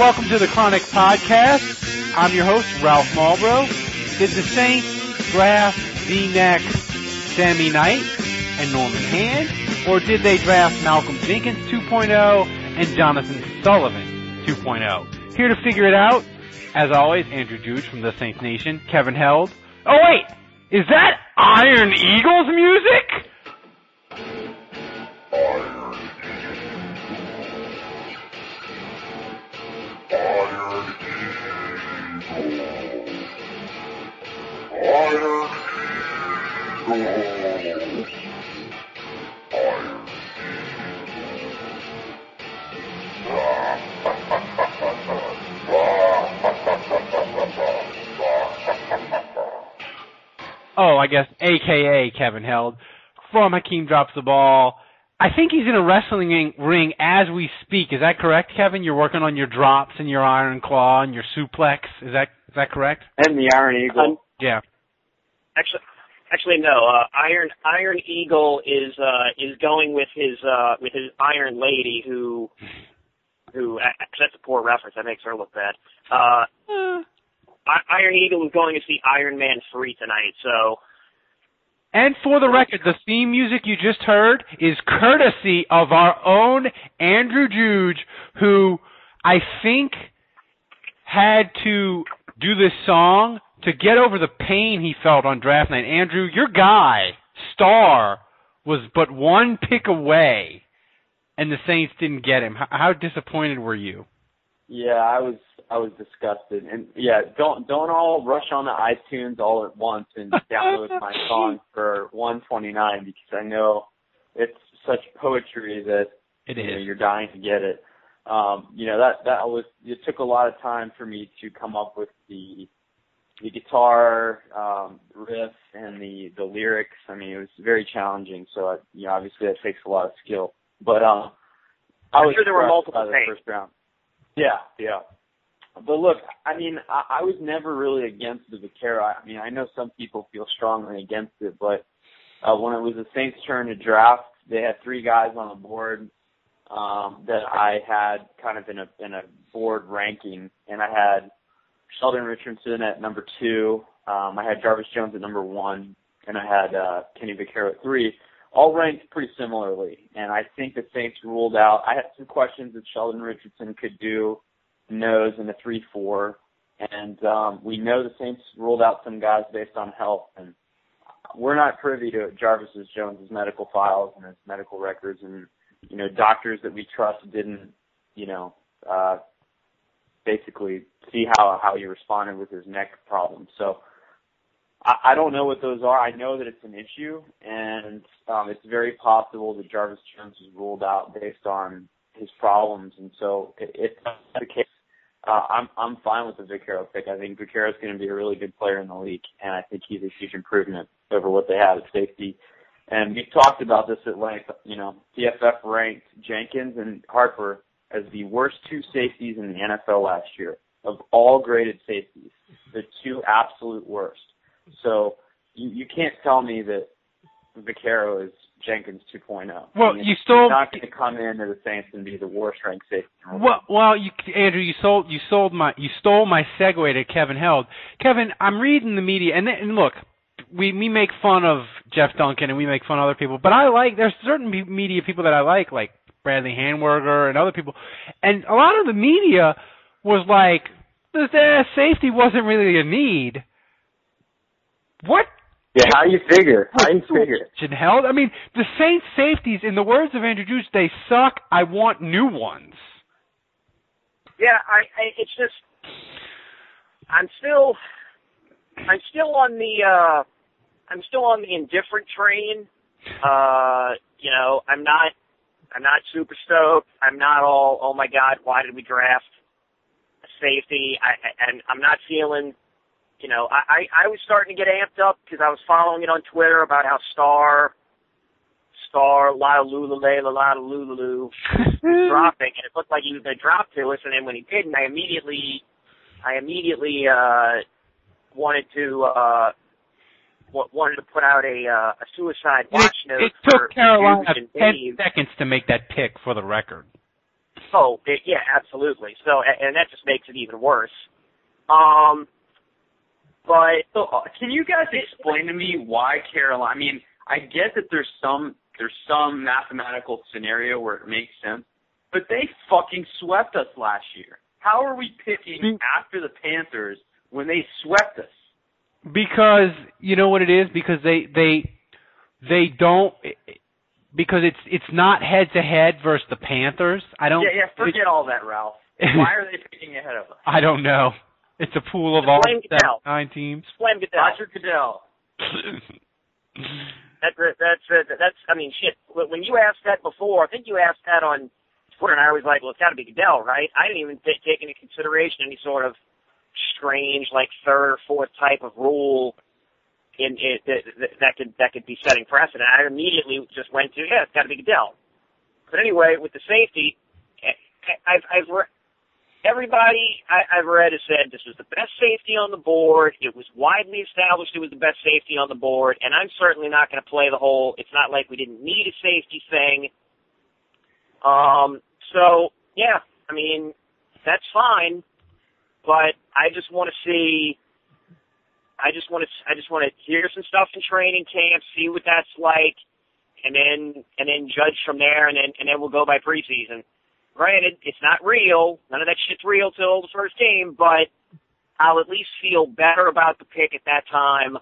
Welcome to the Chronic Podcast. I'm your host, Ralph Marlboro. Did the Saints draft V-neck Sammy Knight and Norman Hand, or did they draft Malcolm Jenkins 2.0 and Jonathan Sullivan 2.0? Here to figure it out, as always, Andrew Juge from the Saints Nation, Kevin Held. Oh wait, is that Iron Eagles music? Oh, I guess AKA Kevin Held. From Hakeem drops the ball. I think he's in a wrestling ring as we speak. Is that correct, Kevin? You're working on your drops and your iron claw and your suplex. Is that is that correct? And the Iron Eagle. Yeah. Actually, actually no. Uh, Iron Iron Eagle is uh, is going with his uh, with his Iron Lady, who who actually that's a poor reference. That makes her look bad. Uh, I- Iron Eagle is going to see Iron Man three tonight. So And for the record, the theme music you just heard is courtesy of our own Andrew Juge, who I think had to do this song to get over the pain he felt on draft night. Andrew, your guy, Star, was but one pick away, and the Saints didn't get him. How, how disappointed were you? Yeah, I was I was disgusted. And yeah, don't don't all rush on the iTunes all at once and download my song for 129 because I know it's such poetry that It you know, you're dying to get it. Um, you know that that was it took a lot of time for me to come up with the the guitar um, riff and the the lyrics. I mean, it was very challenging. So I, you know, obviously that takes a lot of skill. But um, I I'm was sure there were multiple by the Saints. first round. Yeah, yeah. But look, I mean, I, I was never really against the Vaccaro. I mean, I know some people feel strongly against it, but uh, when it was the Saints' turn to draft, they had three guys on the board um, that I had kind of in a in a board ranking, and I had Sheldon Richardson at number two. Um, I had Jarvis Jones at number one, and I had uh, Kenny Vaccaro at three. All ranked pretty similarly, and I think the Saints ruled out. I had some questions that Sheldon Richardson could do nose in a three four, and um, we know the Saints ruled out some guys based on health, and we're not privy to Jarvis's Jones's medical files and his medical records, and you know doctors that we trust didn't, you know, uh, basically see how how he responded with his neck problem. So I, I don't know what those are. I know that it's an issue, and um, it's very possible that Jarvis Jones was ruled out based on his problems. And so if that's the case, uh, I'm I'm fine with the Vaccaro pick. I think Vaccaro's going to be a really good player in the league, and I think he's a huge improvement over what they had at safety. And we've talked about this at length. You know, PFF ranked Jenkins and Harper as the worst two safeties in the NFL last year of all graded safeties, the two absolute worst. So you you can't tell me that Vaccaro is Jenkins 2.0. Well, I mean, you stole- not going to come in into the Saints and be the worst ranked safety. in the league. Well, well, you, Andrew, you sold, you sold my, you stole my segue to Kevin Held. Kevin, I'm reading the media, and, and look, we we make fun of Jeff Duncan and we make fun of other people, but I like there's certain media people that I like, like Bradley Handwerger and other people, and a lot of the media was like, the safety wasn't really a need. What Yeah, how you figure? How you figure? Should held? I mean, the Saints safeties, in the words of Andrew Juice, they suck. I want new ones. Yeah, I, I it's just I'm still I'm still on the uh, I'm still on the indifferent train. Uh, you know, I'm not I'm not super stoked. I'm not all oh my god, why did we draft a safety? I, and I'm not feeling. You know, I, I I was starting to get amped up because I was following it on Twitter about how Star Star La Lula La La Lulu dropping, and it looked like he was going to drop to us. And then when he didn't, I immediately, I immediately uh, wanted to uh, wanted to put out a uh, a suicide watch it, note. It took for Carolina ten Dave. seconds to make that pick for the record. Oh, it, yeah, absolutely. So, and, and that just makes it even worse. Um, but So, uh, can you guys explain to me why Carolina? I mean, I get that there's some there's some mathematical scenario where it makes sense, but they fucking swept us last year. How are we picking Be- after the Panthers when they swept us? Because you know what it is because they they they don't because it's it's not head to head versus the Panthers. I don't Yeah, yeah. Forget all that, Ralph. Why are they picking ahead of us? I don't know. It's a pool of all blame seven, nine teams. Flem Goodell. Roger Goodell. That, that, that's uh, that's. I mean, shit. When you asked that before, I think you asked that on Twitter, and I was like, "Well, it's got to be Goodell, right?" I didn't even t- take into consideration any sort of strange, like third or fourth type of rule in it that, that, that could that could be setting precedent. I immediately just went to, "Yeah, it's got to be Goodell." But anyway, with the safety, I- I've I've re- everybody I, I've read has said this was the best safety on the board. It was widely established it was the best safety on the board, and I'm certainly not going to play the whole. It's not like we didn't need a safety thing. Um. So yeah, I mean that's fine, but I just want to see. I just want to. I just want to hear some stuff in training camp, see what that's like, and then and then judge from there, and then and then we'll go by preseason. Granted, it's not real. None of that shit's real till the first game, but I'll at least feel better about the pick at that time.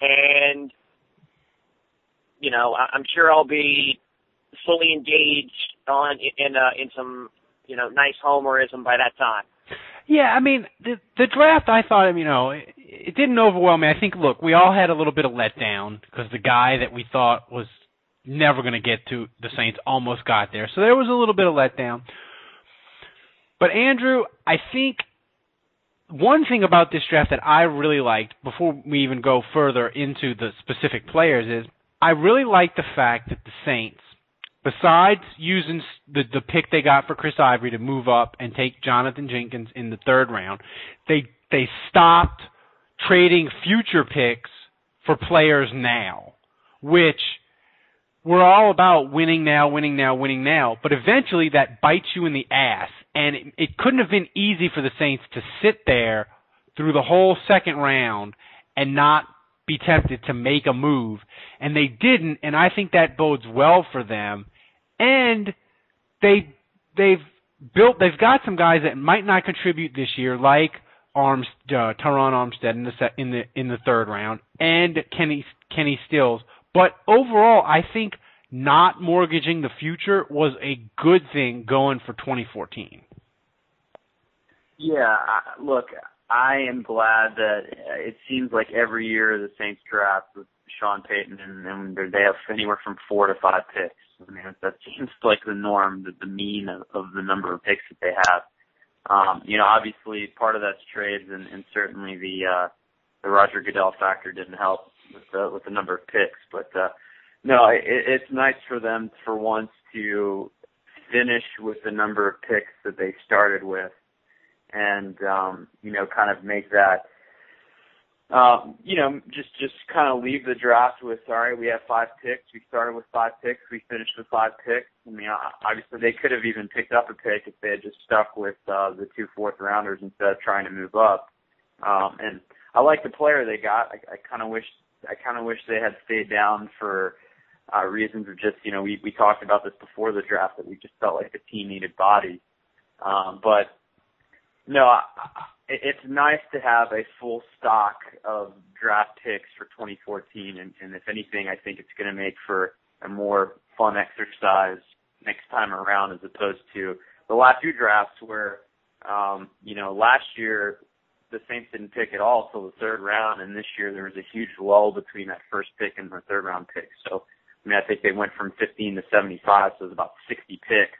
And, you know, I'm sure I'll be fully engaged on in uh, in some you know nice homerism by that time. Yeah, I mean the the draft. I thought, you know, it, it didn't overwhelm me. I think, look, we all had a little bit of letdown because the guy that we thought was never going to get to the Saints almost got there. So there was a little bit of letdown. But Andrew, I think one thing about this draft that I really liked before we even go further into the specific players is I really like the fact that the Saints besides using the the pick they got for Chris Ivory to move up and take Jonathan Jenkins in the third round, they they stopped trading future picks for players now, which we're all about winning now, winning now, winning now, but eventually that bites you in the ass. And it, it couldn't have been easy for the Saints to sit there through the whole second round and not be tempted to make a move. And they didn't, and I think that bodes well for them. And they they've built they've got some guys that might not contribute this year, like Arms uh, Terron Armstead in the in the in the third round, and Kenny Kenny Stills. But overall, I think not mortgaging the future was a good thing going for 2014. Yeah, look, I am glad that it seems like every year the Saints draft with Sean Payton and, and they have anywhere from four to five picks. I mean, that seems like the norm, the, the mean of, of the number of picks that they have. Um, you know, obviously part of that's trades and, and certainly the uh, the Roger Goodell factor didn't help with the with the number of picks, but uh, no, it, it's nice for them for once to finish with the number of picks that they started with and um, you know, kind of make that um, you know, just just kind of leave the draft with right, we have five picks. We started with five picks. We finished with five picks. I mean, obviously they could have even picked up a pick if they had just stuck with uh, the two fourth rounders instead of trying to move up. Um, and I like the player they got. I, I kind of wish I kind of wish they had stayed down for uh, reasons of just you know we we talked about this before the draft that we just felt like the team needed bodies. Um, but no, I, it- it's nice to have a full stock of draft picks for 2014, and, and if anything, I think it's going to make for a more fun exercise next time around, as opposed to the last few drafts where, um, you know, last year the Saints didn't pick at all till the third round, and this year there was a huge lull between that first pick and the third round pick. So, I mean, I think they went from 15 to 75, so it was about 60 picks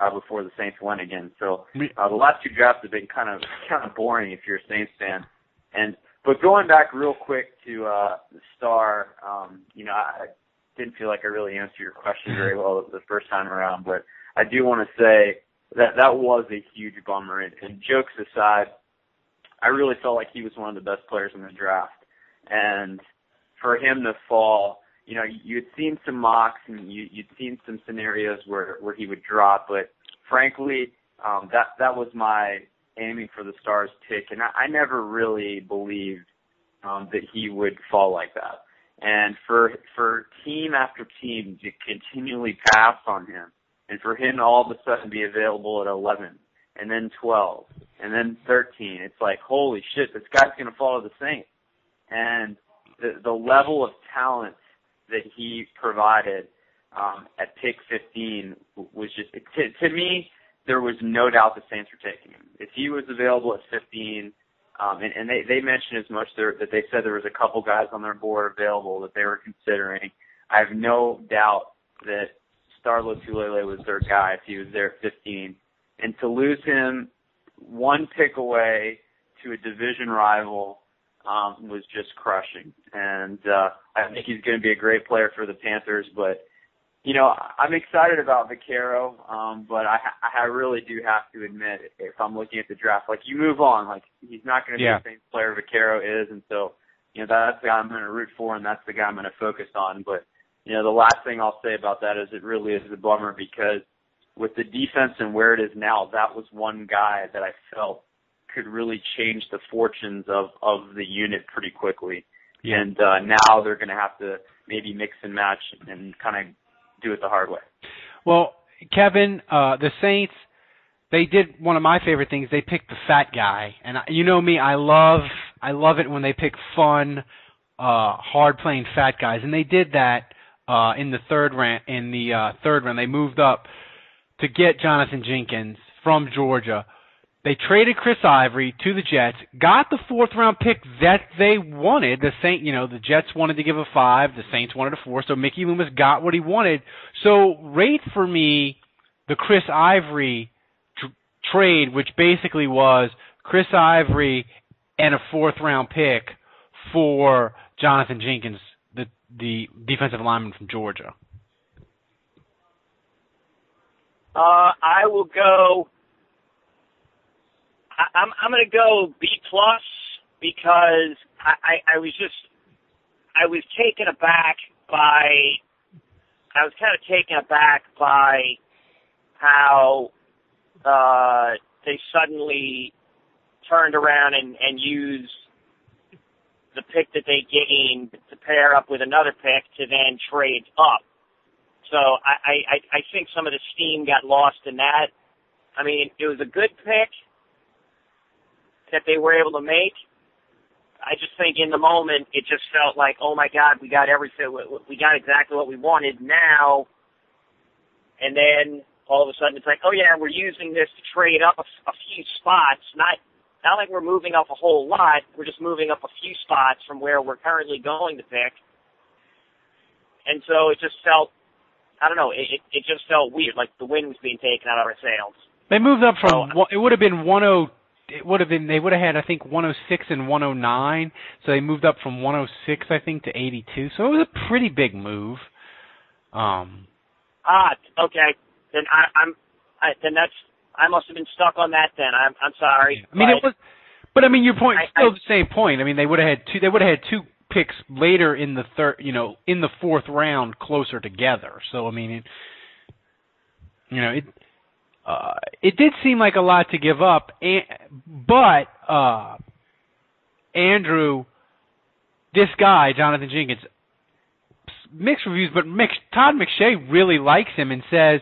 uh, before the Saints went again. So uh, the last two drafts have been kind of kind of boring if you're a Saints fan. And but going back real quick to uh, the star, um, you know, I didn't feel like I really answered your question very well the first time around, but I do want to say that that was a huge bummer. And, and jokes aside, I really felt like he was one of the best players in the draft, and for him to fall you know, you'd seen some mocks and you, you'd seen some scenarios where where he would drop, but frankly, um, that that was my aiming for the stars tick, and I, I never really believed um, that he would fall like that. And for for team after team to continually pass on him, and for him to all of a sudden be available at 11, and then 12, and then 13, it's like holy shit, this guy's gonna fall to the Saints. And the the level of talent that he provided um, at pick 15 was just to, to me. There was no doubt the Saints were taking him. If he was available at 15, um, and, and they they mentioned as much there, that they said there was a couple guys on their board available that they were considering. I have no doubt that Star Lotulelei was their guy if he was there at 15, and to lose him one pick away to a division rival um, was just crushing. And uh, I think he's going to be a great player for the Panthers. But you know, I'm excited about Vaccaro, um, but I, I really do have to admit, if I'm looking at the draft, like you move on, like he's not going to yeah. be the same player Vaccaro is, and so you know that's the guy I'm going to root for, and that's the guy I'm going to focus on. But you know, the last thing I'll say about that is it really is a bummer because with the defense and where it is now, that was one guy that I felt could really change the fortunes of of the unit pretty quickly. Yeah. And uh, now they're going to have to maybe mix and match and kind of do it the hard way. Well, Kevin, uh, the Saints, they did one of my favorite things. They picked the fat guy, and you know me, I love I love it when they pick fun, uh, hard playing fat guys, and they did that uh, in the third round. In the uh, third round, they moved up to get Jonathan Jenkins from Georgia they traded Chris Ivory to the Jets, got the fourth round pick that they wanted. The Saint, you know, the Jets wanted to give a five, the Saints wanted a four, so Mickey Loomis got what he wanted. So rate for me the Chris Ivory tr- trade, which basically was Chris Ivory and a fourth round pick for Jonathan Jenkins, the the defensive lineman from Georgia. Uh, I will go I, I'm I'm to go B plus because I, I I was just I was taken aback by I was kind of taken aback by how uh, they suddenly turned around and, and used the pick that they gained to pair up with another pick to then trade up. So I, I, I think some of the steam got lost in that. I mean, it was a good pick that they were able to make. I just think in the moment it just felt like, oh my God, we got everything, we got exactly what we wanted now. And then all of a sudden it's like, oh yeah, we're using this to trade up a, a few spots, not not like we're moving up a whole lot. We're just moving up a few spots from where we're currently going to pick. And so it just felt, I don't know, it, it, it just felt weird, like the wind was being taken out of our sails. They moved up from, so, it would have been 102 it would have been they would have had I think 106 and 109, so they moved up from 106 I think to 82. So it was a pretty big move. Um. Ah, okay. Then I, I'm. I, then that's. I must have been stuck on that. Then I'm. I'm sorry. I mean, it was. But I mean, your point is still I, the same point. I mean, they would have had two. They would have had two picks later in the third. You know, in the fourth round, closer together. So I mean, it, you know, it uh, it did seem like a lot to give up, and, but uh, Andrew, this guy Jonathan Jenkins, mixed reviews, but mixed, Todd McShay really likes him and says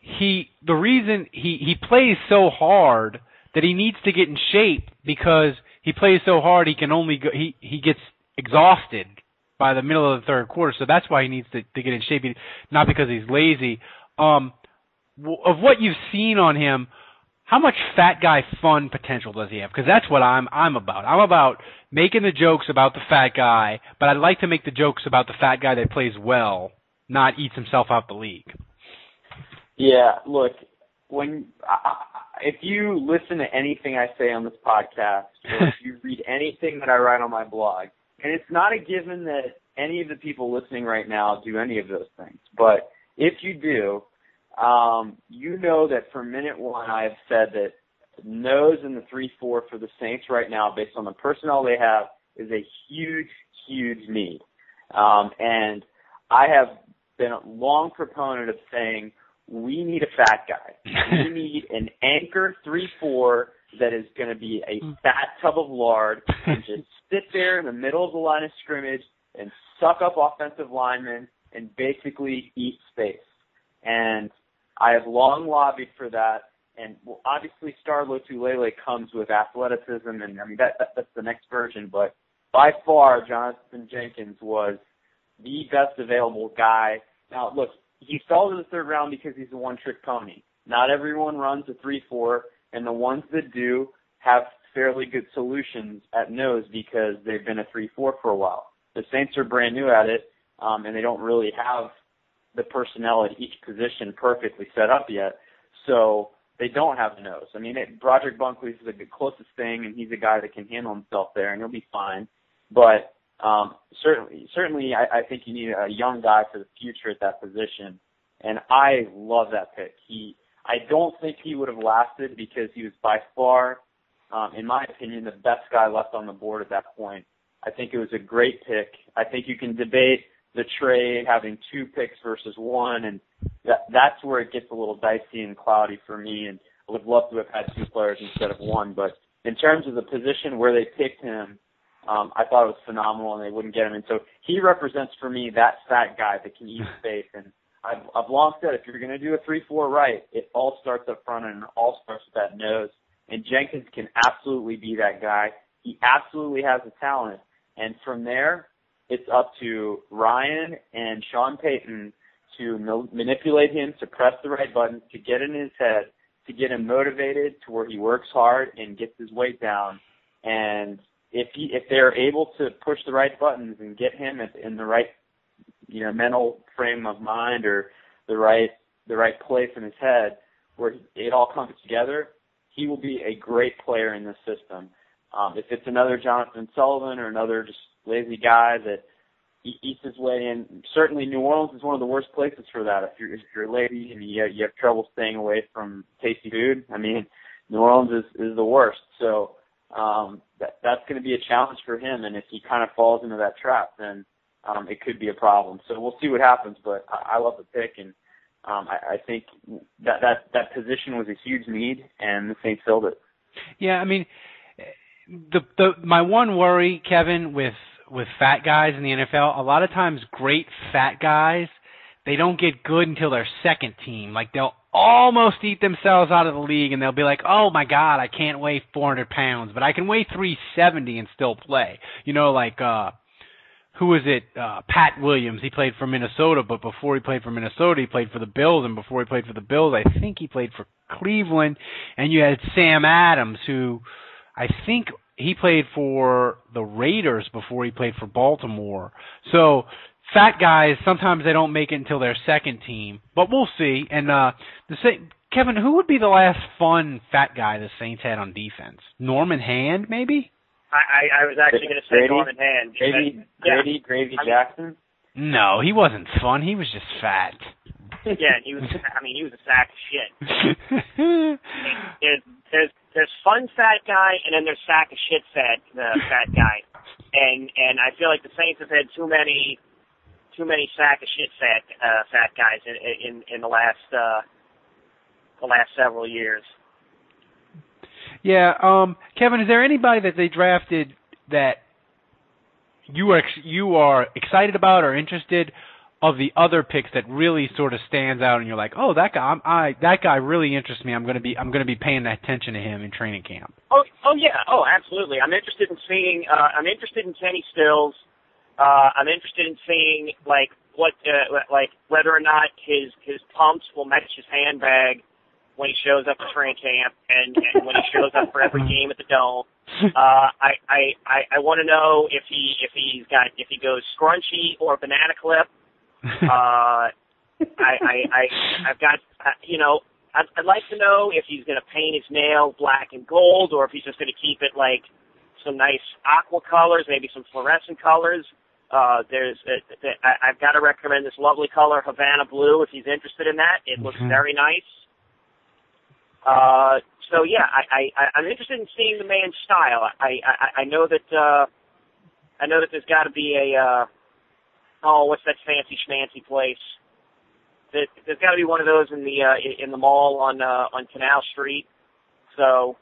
he the reason he he plays so hard that he needs to get in shape because he plays so hard he can only go he he gets exhausted by the middle of the third quarter. So that's why he needs to to get in shape not because he's lazy. Um of what you've seen on him, how much fat guy fun potential does he have? Because that's what I'm I'm about. I'm about making the jokes about the fat guy, but I'd like to make the jokes about the fat guy that plays well, not eats himself out the league. Yeah, look, when I, if you listen to anything I say on this podcast, or if you read anything that I write on my blog, and it's not a given that any of the people listening right now do any of those things, but if you do, um, you know that from minute one I have said that nose in the three four for the Saints right now, based on the personnel they have, is a huge, huge need. Um, and I have been a long proponent of saying we need a fat guy. we need an anchor three four that is going to be a fat tub of lard and just sit there in the middle of the line of scrimmage and suck up offensive linemen and basically eat space. And I have long lobbied for that. And well, obviously, Star Lotulelei comes with athleticism, and I mean that, that that's the next version. But by far, Jonathan Jenkins was the best available guy. Now, look, he fell to the third round because he's a one-trick pony. Not everyone runs a three-four, and the ones that do have fairly good solutions at nose because they've been a three-four for a while. The Saints are brand new at it, um, and they don't really have the personnel at each position perfectly set up yet. So they don't have the nose. I mean, it, Broderick Bunkley is the closest thing, and he's a guy that can handle himself there, and he'll be fine. But um, certainly, certainly, I, I think you need a young guy for the future at that position. And I love that pick. He, I don't think he would have lasted because he was by far, um, in my opinion, the best guy left on the board at that point. I think it was a great pick. I think you can debate the trade having two picks versus one, and that that's where it gets a little dicey and cloudy for me. And I would love to have had two players instead of one. But in terms of the position where they picked him, um, I thought it was phenomenal, and they wouldn't get him. And so he represents for me that fat guy that can eat space. And I've, I've long said if you're going to do a three-four right, it all starts up front and it all starts with that nose. And Jenkins can absolutely be that guy. He absolutely has the talent. And from there, it's up to Ryan and Sean Payton to ma- manipulate him, to press the right buttons, to get in his head, to get him motivated to where he works hard and gets his weight down. And if he, if they're able to push the right buttons and get him in the right, you know, mental frame of mind or the right, the right place in his head where it all comes together, he will be a great player in this system. Um, if it's another Jonathan Sullivan or another just lazy guy that eats his way in. Certainly, New Orleans is one of the worst places for that. If you're if you're a lady and you you have trouble staying away from tasty food, I mean, New Orleans is is the worst. So um, that that's going to be a challenge for him. And if he kind of falls into that trap, then um, it could be a problem. So we'll see what happens. But I, I love the pick, and um, I, I think that that that position was a huge need, and the Saints filled it. Yeah, I mean, the the my one worry, Kevin, with with fat guys in the NFL, a lot of times great fat guys, they don't get good until their second team. Like they'll almost eat themselves out of the league and they'll be like, "Oh my god, I can't weigh 400 pounds, but I can weigh 370 and still play." You know, like uh who was it? Uh Pat Williams. He played for Minnesota, but before he played for Minnesota, he played for the Bills and before he played for the Bills, I think he played for Cleveland. And you had Sam Adams who I think he played for the Raiders before he played for Baltimore. So fat guys sometimes they don't make it until their second team, but we'll see. And uh the same Kevin, who would be the last fun fat guy the Saints had on defense? Norman Hand, maybe? I, I was actually going to say Grady? Norman Hand. Grady, Yeah. Grady, Gravy I mean- Jackson. No, he wasn't fun. He was just fat. Yeah, he was. I mean, he was a sack of shit. There's there's there's fun fat guy, and then there's sack of shit fat uh, fat guy, and and I feel like the Saints have had too many too many sack of shit fat uh, fat guys in in in the last uh, the last several years. yeah, um Kevin, is there anybody that they drafted that you are you are excited about or interested of the other picks that really sort of stands out and you're like, "Oh, that guy I'm, I that guy really interests me. I'm going to be I'm going to be paying that attention to him in training camp." Oh, oh yeah, oh absolutely. I'm interested in seeing. Uh, I'm interested in Kenny Stills. Uh, I'm interested in seeing like what, uh, like whether or not his his pumps will match his handbag when he shows up at training camp and, and when he shows up for every game at the dome. Uh, I I I, I want to know if he if he's got if he goes scrunchy or banana clip. Uh, I I I I've got uh, you know I'd, I'd like to know if he's going to paint his nails black and gold or if he's just going to keep it like some nice aqua colors, maybe some fluorescent colors. Uh, there's, uh, I, I've got to recommend this lovely color, Havana Blue, if he's interested in that. It looks very nice. Uh, so yeah, I, I, I'm interested in seeing the man's style. I, I, I know that, uh, I know that there's got to be a, uh, oh, what's that fancy schmancy place? There, there's got to be one of those in the, uh, in- in the mall on, uh, on Canal Street. So,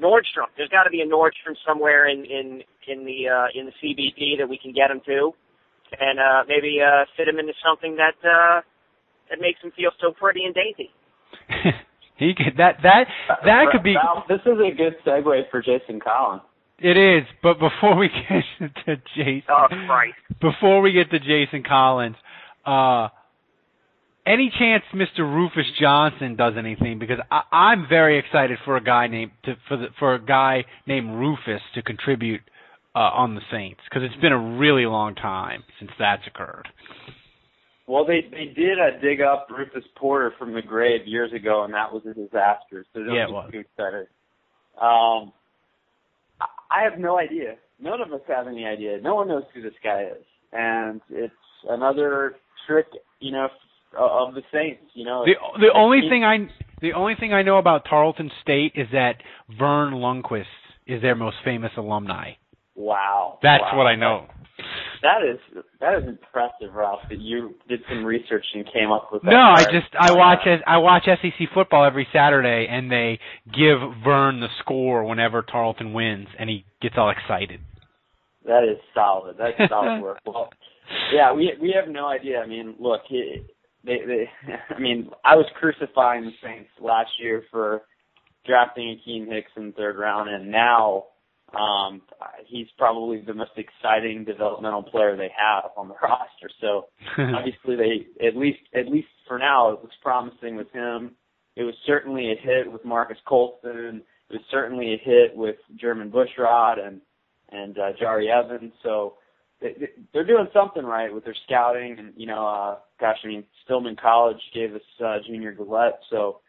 Nordstrom. There's got to be a Nordstrom somewhere in in in the uh, in the CBD that we can get him to, and uh, maybe uh, fit him into something that uh, that makes him feel so pretty and dainty. he could that that that could be Ralph, this is a good segue for Jason Collins. It is. But before we get to Jason, Oh Christ! before we get to Jason Collins, uh, any chance Mr. Rufus Johnson does anything? Because I, I'm very excited for a guy named to, for the, for a guy named Rufus to contribute uh, on the Saints because it's been a really long time since that's occurred. Well, they they did uh, dig up Rufus Porter from the grave years ago, and that was a disaster. So don't Yeah, it was. too excited. Um, I have no idea. None of us have any idea. No one knows who this guy is, and it's another trick, you know, of the Saints. You know, The the only thing I the only thing I know about Tarleton State is that Verne Lundquist is their most famous alumni. Wow, That's wow. what I know. That is that is impressive, Ralph. That you did some research and came up with that. No, I just I watch I watch SEC football every Saturday, and they give Verne the score whenever Tarleton wins, and he gets all excited. That is solid. That's solid work. Well, yeah, we we have no idea. I mean, look, he, they they. I mean, I was crucifying the Saints last year for drafting Akiem Hicks in the third round, and now um he's probably the most exciting developmental player they have on the roster. So obviously they at least at least for now it looks promising with him. It was certainly a hit with Marques Colston. It was certainly a hit with Jermon Bushrod and and uh, Jahri Evans. So they, they- they're doing something right with their scouting. And you know, uh, gosh, I mean, Stillman College gave us uh, Junior Galette. So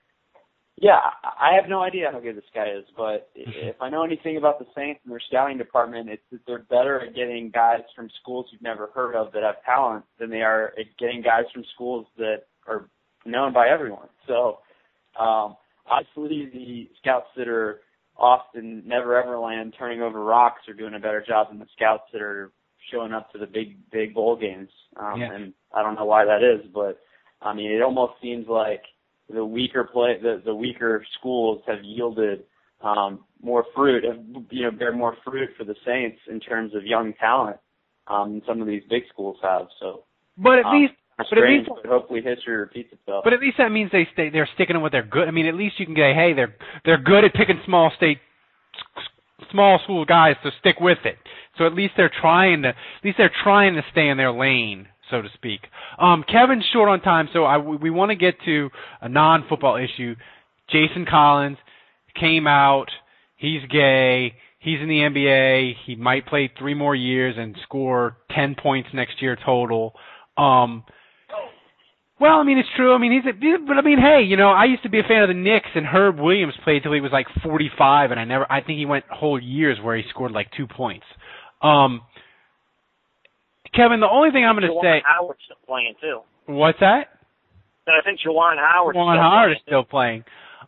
yeah, I have no idea how good this guy is, but if I know anything about the Saints and their scouting department, it's that they're better at getting guys from schools you've never heard of that have talent than they are at getting guys from schools that are known by everyone. So, um, obviously the scouts that are off in Never Everland turning over rocks are doing a better job than the scouts that are showing up to the big, big bowl games. Um, Yeah. and I don't know why that is, but I mean, it almost seems like the weaker play, the, the weaker schools have yielded um, more fruit, you know, bear more fruit for the Saints in terms of young talent um, than some of these big schools have. So, But at um, least it's but at strange, least- but hopefully history repeats itself. but at least that means they stay they're sticking to what they're good. I mean, at least you can say, hey, they're they're good at picking small state small school guys to stick with it. So at least they're trying to at least they're trying to stay in their lane, so to speak. Um, Kevin's short on time, so I, we, want to get to a non-football issue. Jason Collins came out. He's gay. He's in the NBA. He might play three more years and score ten points next year total. Um, well, I mean, it's true. I mean, he's a, but I mean, hey, you know, I used to be a fan of the Knicks, and Herb Williams played till he was like 45, and I never, I think he went whole years where he scored like two points. Um, Kevin, the only thing I'm going to say, Howard's still playing too. what's that? And I think Juwan Howard. Juwan Howard is still playing.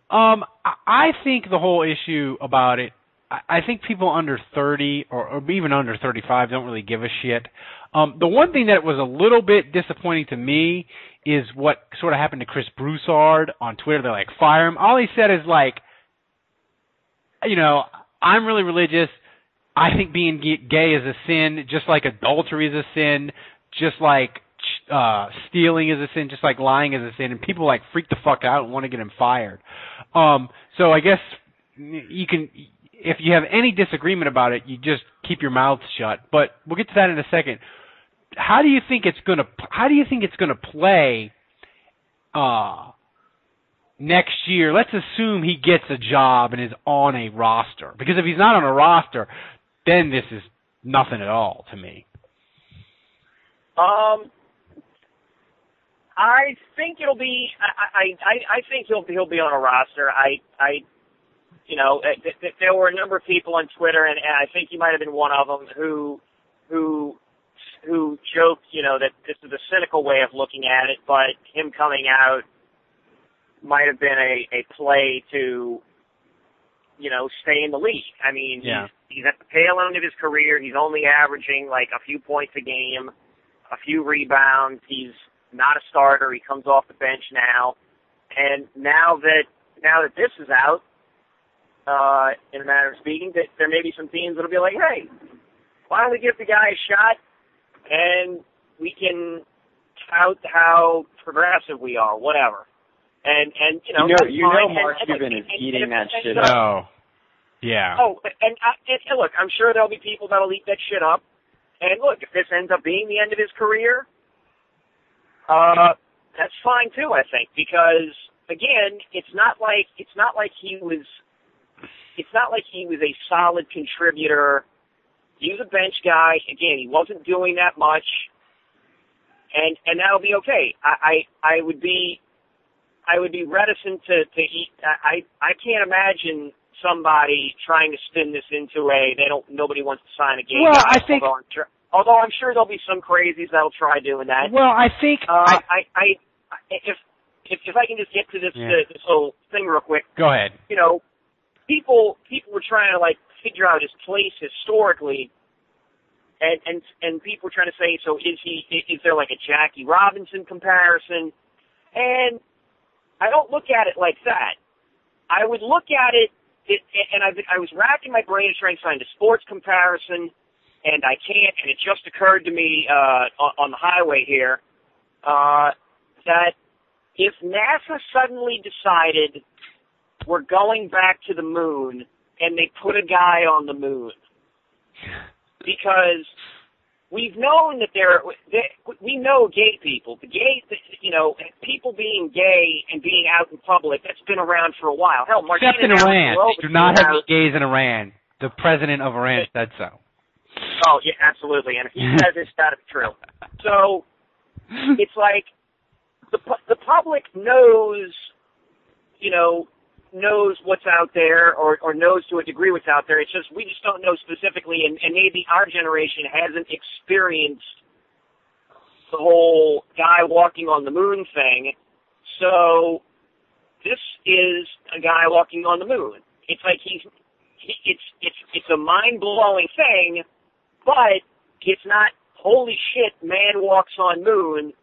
Um, I think the whole issue about it, I I think people under 30 or, or even under 35 don't really give a shit. Um, the one thing that was a little bit disappointing to me is what sort of happened to Chris Broussard on Twitter. They're like, fire him. All he said is like, you know, I'm really religious. I think being gay is a sin, just like adultery is a sin, just like uh stealing is a sin, just like lying is a sin, and people like freak the fuck out and want to get him fired. Um, so I guess you can, if you have any disagreement about it, you just keep your mouth shut. But we'll get to that in a second. How do you think it's gonna? How do you think it's gonna play? Uh, next year, let's assume he gets a job and is on a roster. Because if he's not on a roster, then this is nothing at all to me. Um, I think it'll be. I I I think he'll he'll be on a roster. I I, you know, th- th- there were a number of people on Twitter, and, and I think you might have been one of them who who who joked, you know, that this is a cynical way of looking at it, but him coming out might have been a a play to, you know, stay in the league. I mean, yeah. he's, he's at the tail end of his career. He's only averaging like a few points a game, a few rebounds. He's not a starter. He comes off the bench now, and now that now that this is out, uh, in a matter of speaking, that there may be some teams that'll be like, hey, why don't we give the guy a shot, and we can tout how progressive we are, whatever. And and you know, you know, you know fine. Mark and, Cuban and, is and, eating and, that and, shit and, up. Oh, yeah. Oh, and, uh, and, and look, I'm sure there'll be people that'll eat that shit up. And look, if this ends up being the end of his career, uh, that's fine too. I think because again, it's not like it's not like he was. It's not like he was a solid contributor. He was a bench guy. Again, he wasn't doing that much, and and that'll be okay. I I, I would be. I would be reticent to to eat. I I can't imagine somebody trying to spin this into a they don't nobody wants to sign a game. Well, I think- although I'm, sure, although I'm sure there'll be some crazies that'll try doing that. Well, I think Uh, I, I, I, if, if, if I can just get to this, Yeah. uh, this whole thing real quick, go ahead. you know, people, people were trying to like figure out his place historically, and and and people were trying to say, so is he? Is there like a Jackie Robinson comparison? And I don't look at it like that. I would look at it, it and I, I was racking my brain trying to find a sports comparison, and I can't. And it just occurred to me uh, on, on the highway here uh, that if NASA suddenly decided we're going back to the moon and they put a guy on the moon, because we've known that there that we know gay people the gay you know people being gay and being out in public that's been around for a while hell Martina Except in Iran. Do not have out- gays in Iran. The president of Iran said so. oh yeah absolutely and if he says it's got to be true so it's like the the public knows you know knows what's out there or or knows to a degree what's out there. It's just we just don't know specifically and, and maybe our generation hasn't experienced the whole guy walking on the moon thing. So this is a guy walking on the moon. It's like he's he, it's it's it's a mind blowing thing but it's not holy shit man walks on moon.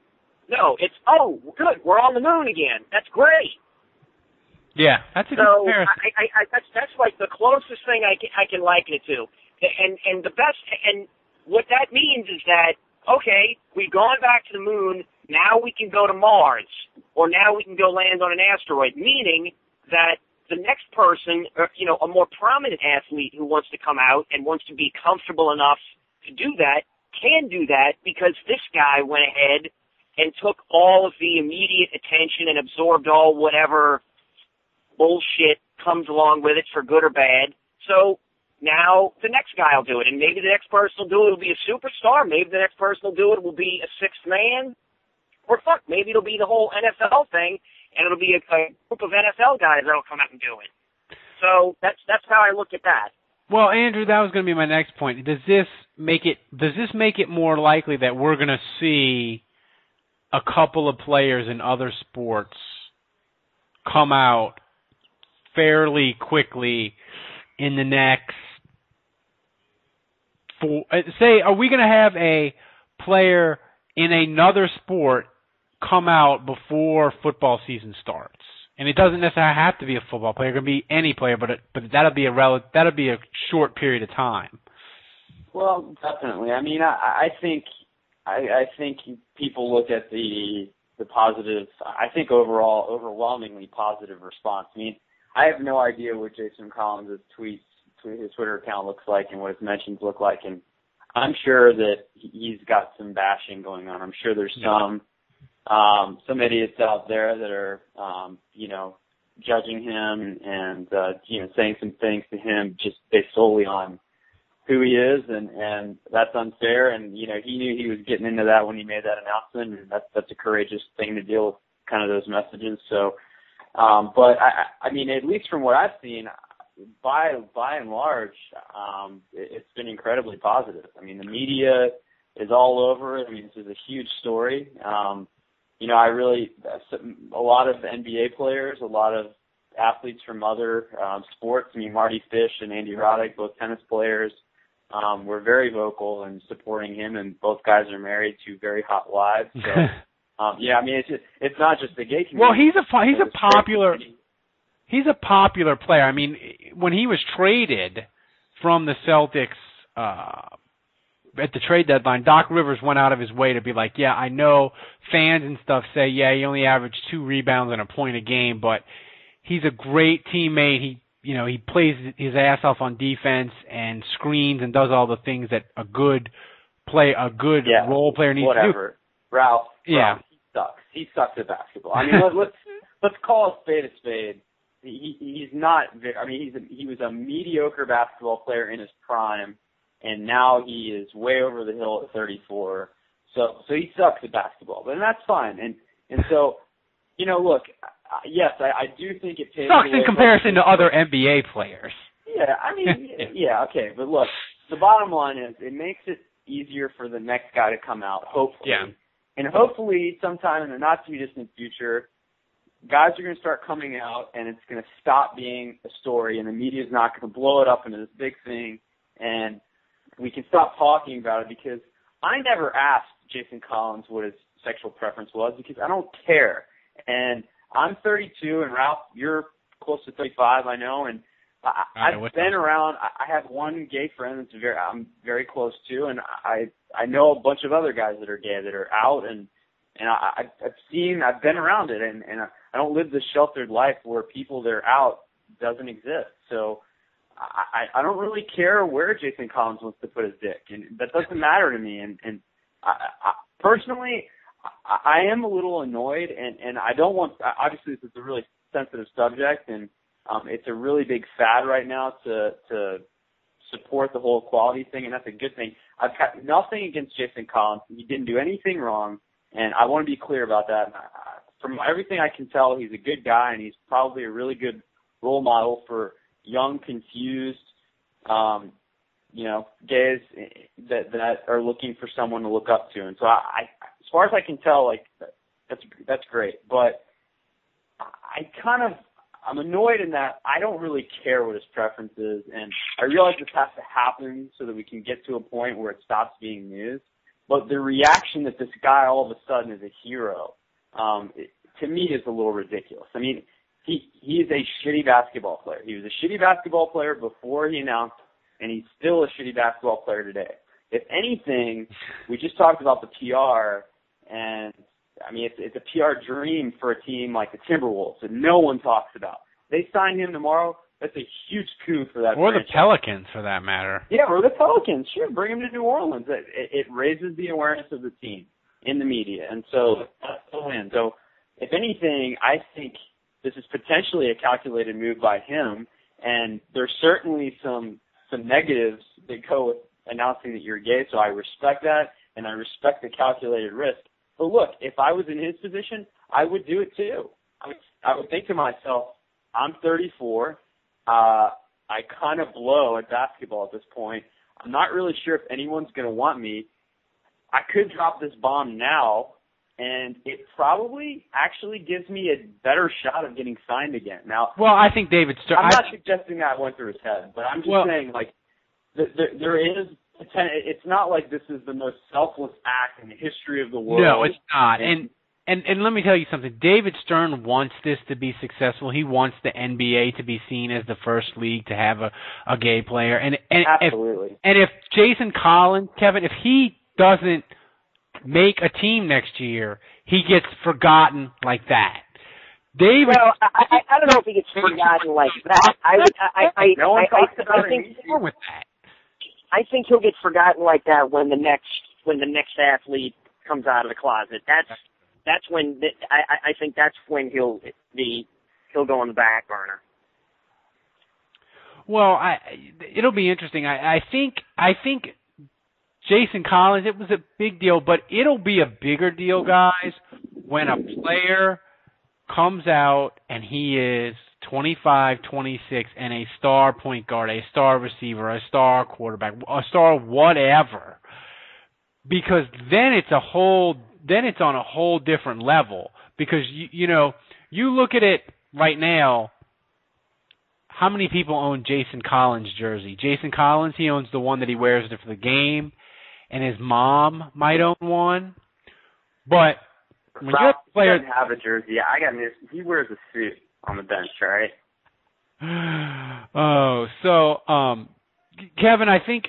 No it's oh good we're on the moon again. That's great Yeah, that's a good so comparison. I, I, I, that's that's like the closest thing I can I can liken it to, and and the best and what that means is that okay, we've gone back to the moon. Now we can go to Mars, or now we can go land on an asteroid. Meaning that the next person, or, you know, a more prominent athlete who wants to come out and wants to be comfortable enough to do that can do that because this guy went ahead and took all of the immediate attention and absorbed all whatever bullshit comes along with it for good or bad. So now the next guy will do it, and maybe the next person will do it will be a superstar. Maybe the next person will do it will be a sixth man, or fuck, maybe it'll be the whole NFL thing, and it'll be a, a group of NFL guys that'll come out and do it. So that's that's how I look at that. Well, Andrew, that was going to be my next point. Does this make it does this make it more likely that we're going to see a couple of players in other sports come out fairly quickly in the next four uh, say are we going to have a player in another sport come out before football season starts? And it doesn't necessarily have to be a football player; it can be any player, but it, but that'll be a rel- that'll be a short period of time. Well, definitely. I mean, I, I think I, I think people look at the the positive. I think overall, overwhelmingly positive response. I mean, I have no idea what Jason Collins' tweets, his Twitter account looks like, and what his mentions look like, and I'm sure that he's got some bashing going on. I'm sure there's some um, some idiots out there that are, um, you know, judging him and uh, you know saying some things to him just based solely on who he is, and and that's unfair. And you know he knew he was getting into that when he made that announcement, and that's that's a courageous thing to deal with kind of those messages. So, um, but I I mean at least from what I've seen, by by and large, um, it, it's been incredibly positive. I mean the media is all over it. I mean this is a huge story. Um, you know, I really a lot of NBA players, a lot of athletes from other um, sports. I mean, Mardy Fish and Andy Roddick, both tennis players, um, were very vocal in supporting him, and both guys are married to very hot wives. So, um, yeah, I mean, it's just, it's not just the gay community. Well, he's a he's a popular he's a popular player. I mean, when he was traded from the Celtics. Uh, at the trade deadline, Doc Rivers went out of his way to be like, yeah, I know fans and stuff say, yeah, he only averaged two rebounds and a point a game, but he's a great teammate. He, you know, he plays his ass off on defense and screens and does all the things that a good play, a good yeah, role player needs whatever. to do. Ralph, yeah, Ralph, he sucks. At basketball. I mean, let, let's let's call a spade a spade. He, he's not. I mean, he's a, he was a mediocre basketball player in his prime and now he is way over the hill at 34. So so he sucks at basketball, but and that's fine. And and so you know, look, yes, I, I do think it pays. Sucks in comparison to other NBA players. Yeah, I mean, yeah, okay, but look, the bottom line is it makes it easier for the next guy to come out, hopefully. Yeah. And hopefully, sometime in the not too distant future, guys are going to start coming out, and it's going to stop being a story, and the media is not going to blow it up into this big thing, and we can stop talking about it because I never asked Jason Collins what his sexual preference was because I don't care. And I'm 32, and Ralph, you're close to 35, I know, and I, I've been around. I have one gay friend that's very I'm very close to, and I I know a bunch of other guys that are gay that are out, and and I I've seen I've been around it, and and I don't live this sheltered life where people that are out doesn't exist. So I, I don't really care where Jason Collins wants to put his dick, and that doesn't matter to me. And and I, I, personally, I, I am a little annoyed, and and I don't want. Obviously, this is a really sensitive subject, and um, it's a really big fad right now to to support the whole equality thing, and that's a good thing. I've got nothing against Jason Collins. He didn't do anything wrong, and I want to be clear about that. From everything I can tell, he's a good guy, and he's probably a really good role model for young, confused, um, you know, gays that that are looking for someone to look up to. And so I, I as far as I can tell, like that's that's great. But I kind of I'm annoyed in that I don't really care what his preference is, and I realize this has to happen so that we can get to a point where it stops being news. But the reaction that this guy all of a sudden is a hero, um, it, to me, is a little ridiculous. I mean, he he's a shitty basketball player. He was a shitty basketball player before he announced, and he's still a shitty basketball player today. If anything, we just talked about the PR, and I mean it's it's a PR dream for a team like the Timberwolves that no one talks about. They sign him tomorrow. That's a huge coup for that. Team. Or franchise. the Pelicans, for that matter. Yeah, or the Pelicans. Sure, bring him to New Orleans. It, it, it raises the awareness of the team in the media, and so that's the win. So, if anything, I think this is potentially a calculated move by him, and there's certainly some some negatives that go with announcing that you're gay. So I respect that, and I respect the calculated risk. But look, if I was in his position, I would do it too. I would, I would think to myself, I'm 34. Uh, I kind of blow at basketball at this point. I'm not really sure if anyone's going to want me. I could drop this bomb now and it probably actually gives me a better shot of getting signed again. Now, well, I think David Stern. I'm not I, suggesting that went through his head, but I'm just well, saying like th- th- there is. It's not like this is the most selfless act in the history of the world. No, it's not. And and and let me tell you something. David Stern wants this to be successful. He wants the NBA to be seen as the first league to have a a gay player. And and Absolutely. if and if Jason Collins, Kevin, if he doesn't make a team next year, he gets forgotten like that. David. Well, I, I, I don't know if he gets forgotten like that. I would, I, I, no I, I, I, I think with that. I think he'll get forgotten like that when the next when the next athlete comes out of the closet. That's that's when the, I I think that's when he'll be he'll go on the back burner. Well, I it'll be interesting. I, I think I think Jason Collins, it was a big deal, but it'll be a bigger deal, guys, when a player comes out and he is 25, 26, and a star point guard, a star receiver, a star quarterback, a star whatever. Because then it's a whole, then it's on a whole different level. Because you, you know, you look at it right now. How many people own Jason Collins jersey? Jason Collins, he owns the one that he wears for the game, and his mom might own one. But when Ralph you're a player, doesn't have a jersey. I got He wears a suit on the bench, right? oh, so um, Kevin, I think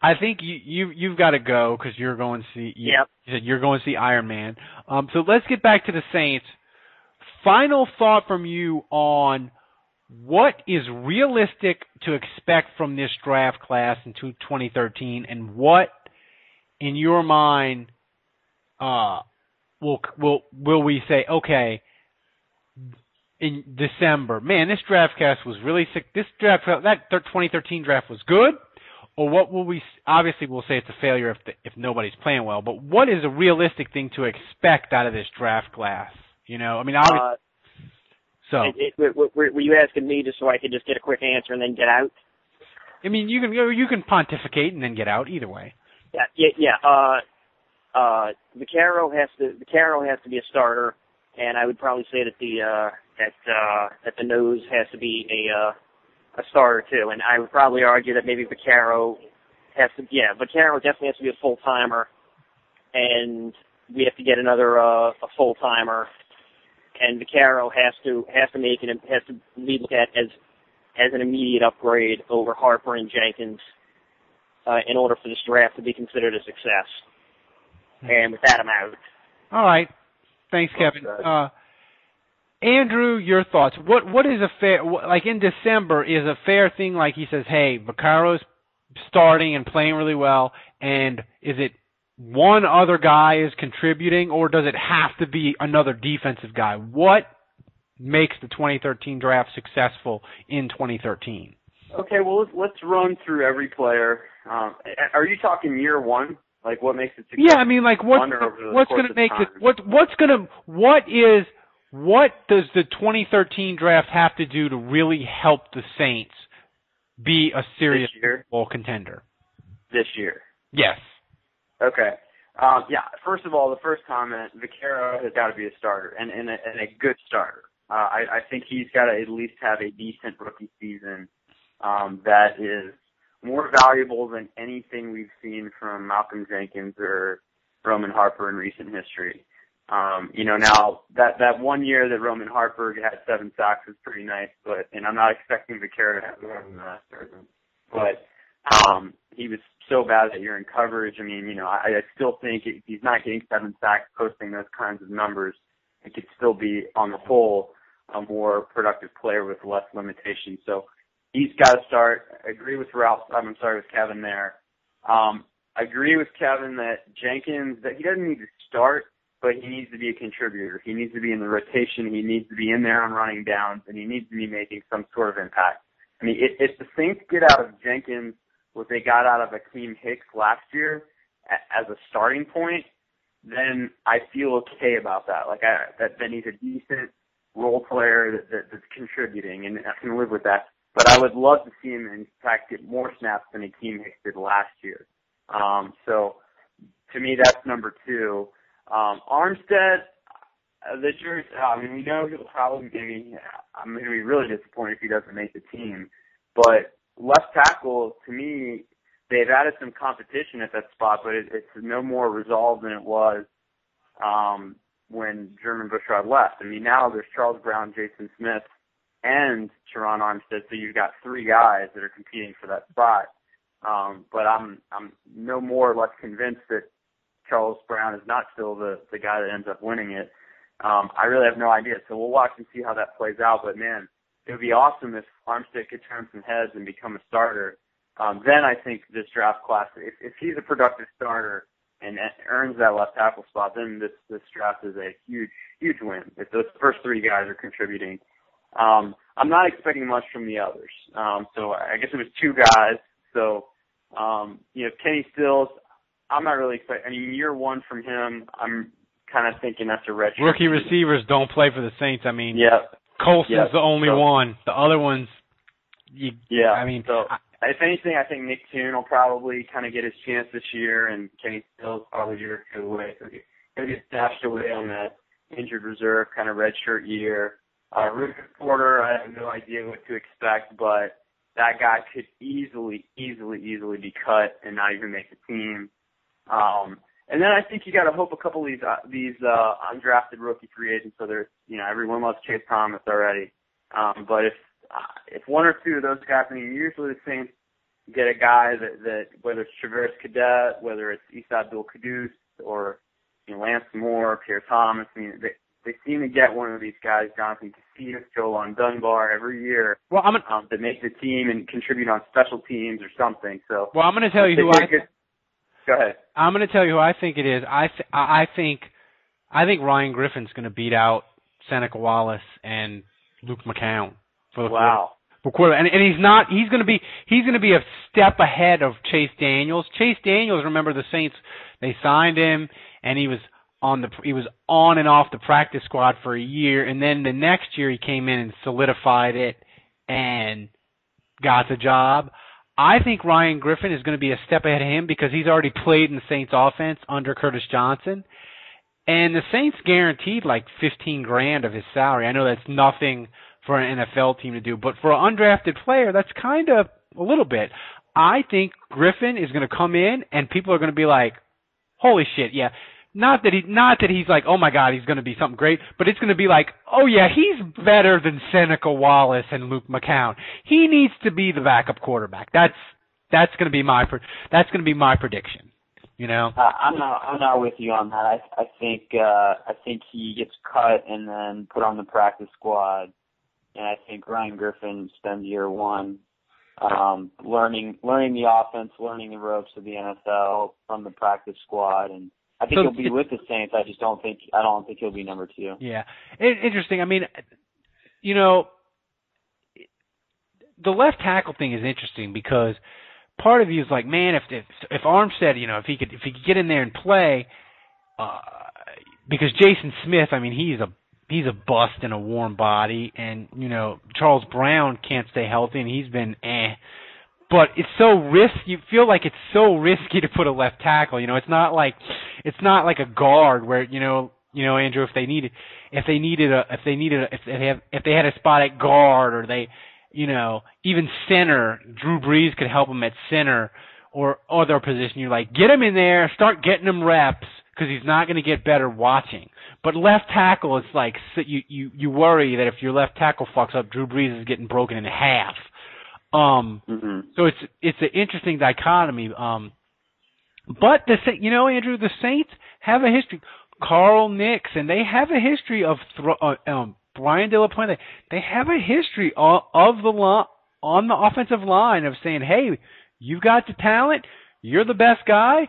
I think you you you've got to go because you're going to see. You, Yep. you said you're going to see Iron Man. Um, so let's get back to the Saints. Final thought from you on what is realistic to expect from this draft class in 2013, and what, in your mind, uh, will will will we say okay? In December. Man, this draft cast was really sick. This draft, that 2013 draft was good. Or what will we? Obviously, we'll say it's a failure if the, if nobody's playing well. But what is a realistic thing to expect out of this draft class? You know, I mean, obviously. Uh, so, it, it, were, were were you asking me just so I could just get a quick answer and then get out? I mean, you can you can pontificate and then get out either way. Yeah, yeah, yeah. Uh, uh, Vaccaro has to Vaccaro has to be a starter, and I would probably say that the uh, that uh, that the nose has to be a uh, a starter too. And I would probably argue that maybe Vaccaro has to. Yeah, Vaccaro definitely has to be a full timer, and we have to get another uh, a full timer. And Vaccaro has to has to make it has to be looked at as as an immediate upgrade over Harper and Jenkins uh, in order for this draft to be considered a success. And with that, I'm out. All right. Thanks, Kevin. Uh, Andrew, your thoughts. What what is a fair like in December is a fair thing? Like he says, hey, Vaccaro's starting and playing really well, and is it one other guy is contributing, or does it have to be another defensive guy? What makes the 2013 draft successful in 2013? Okay, well let's let's run through every player. Um, are you talking year one? Like what makes it successful? Yeah, I mean, like what's Wonder over the what's going to make it? What what's going to what is what does the 2013 draft have to do to really help the Saints be a serious bowl contender? this year. Yes. Okay. Um, yeah. First of all, the first comment: Vaccaro has got to be a starter and and a, and a good starter. Uh, I, I think he's got to at least have a decent rookie season um, that is more valuable than anything we've seen from Malcolm Jenkins or Roman Harper in recent history. Um, you know, now that that one year that Roman Harper had seven sacks was pretty nice, but and I'm not expecting Vaccaro to have more than that. But um, he was so bad that you're in coverage. I mean, you know, I, I still think if he's not getting seven sacks, posting those kinds of numbers, he could still be on the whole a more productive player with less limitations. So he's got to start. I agree with Ralph. I'm sorry with Kevin there. Um, I agree with Kevin that Jenkins that he doesn't need to start, but he needs to be a contributor. He needs to be in the rotation. He needs to be in there on running downs, and he needs to be making some sort of impact. I mean, if, if the Saints get out of Jenkins what they got out of Akiem Hicks last year as a starting point, then I feel okay about that. Like I, that, then he's a decent role player that, that, that's contributing, and I can live with that. But I would love to see him, in fact, get more snaps than Akiem Hicks did last year. Um, so to me, that's number two. Um, Armstead, uh, this year, I mean, we know he'll probably be. I'm going to be really disappointed if he doesn't make the team. But left tackle, to me, they've added some competition at that spot, but it, it's no more resolved than it was um, when Jermon Bushrod left. I mean, now there's Charles Brown, Jason Smith, and Terron Armstead, so you've got three guys that are competing for that spot. Um, but I'm I'm no more or less convinced that Charles Brown is not still the the guy that ends up winning it. Um, I really have no idea, so we'll watch and see how that plays out. But man, it would be awesome if Armstead could turn some heads and become a starter. Um, then I think this draft class, if, if he's a productive starter, and earns that left tackle spot, then this this draft is a huge huge win. If those first three guys are contributing, um, I'm not expecting much from the others. Um, so I guess it was two guys. So um, you know, Kenny Stills, I'm not really expecting. I mean, year one from him, I'm kind of thinking that's a red. Rookie receivers don't play for the Saints. I mean, yeah, Colston's yep. the only so, one. The other ones, you, yeah. I mean, so, I, if anything, I think Nick Toon will probably kind of get his chance this year, and Kenny Stills probably year away. So he'll get stashed away on that injured reserve kind of redshirt year. Uh, Rufus Porter, I have no idea what to expect, but that guy could easily, easily, easily be cut and not even make the team. Um, and then I think you got to hope a couple of these uh, these uh, undrafted rookie free agents. So there's, you know, everyone loves Chase Thomas already. Um, but if uh, if one or two of those guys, I mean, usually the Saints get a guy that that whether it's Travaris Cadet, whether it's Isa Abdul Quddus, or you know, Lance Moore, Pierre Thomas. I mean, they they seem to get one of these guys, Jonathan Casillas, Jo-Lonn Dunbar, every year. Well, I'm gonna, um, that make the team and contribute on special teams or something. So well, I'm going to tell you who I. Could, go ahead. I'm going to tell you who I think it is. I th- I think I think Ryan Griffin's going to beat out Seneca Wallace and Luke McCown for the wow. For quarter, and, and he's not. He's going to be. He's going to be a step ahead of Chase Daniels. Chase Daniels, remember the Saints? They signed him, and he was on the. He was on and off the practice squad for a year, and then the next year he came in and solidified it, and got the job. I think Ryan Griffin is going to be a step ahead of him because he's already played in the Saints offense under Curtis Johnson. And the Saints guaranteed like 15 grand of his salary. I know that's nothing for an NFL team to do, but for an undrafted player, that's kind of a little bit. I think Griffin is going to come in and people are going to be like, "Holy shit, yeah." Not that he not that he's like, "Oh my god, he's going to be something great," but it's going to be like, "Oh yeah, he's better than Seneca Wallace and Luke McCown. He needs to be the backup quarterback." That's that's going to be my that's going to be my prediction. You know, uh, I'm not I'm not with you on that. I I think uh I think he gets cut and then put on the practice squad, and I think Ryan Griffin spends year one um learning learning the offense, learning the ropes of the NFL from the practice squad, and I think So he'll be it- with the Saints. I just don't think I don't think he'll be number two. Yeah, it, interesting. I mean, you know, the left tackle thing is interesting because part of you is like, man, if if if Armstead, you know, if he could if he could get in there and play, uh, because Jason Smith, I mean, he's a he's a bust in a warm body, and you know Charles Brown can't stay healthy, and he's been eh. But it's so risky. You feel like it's so risky to put a left tackle. You know, it's not like it's not like a guard where you know you know Andrew if they needed if they needed a if they needed a, if they have if they had a spot at guard or they you know even center Drew Brees could help them at center or other position. You're like get him in there, start getting him reps because he's not going to get better watching. But left tackle, it's like you you you worry that if your left tackle fucks up, Drew Brees is getting broken in half. Um, hmm so it's it's an interesting dichotomy. Um, but the Sa- you know Andrew, the Saints have a history. Carl Nicks and they have a history of thro- uh, um, Brian De La Puente. They have a history of, of the lo- on the offensive line of saying, "Hey, you've got the talent. You're the best guy.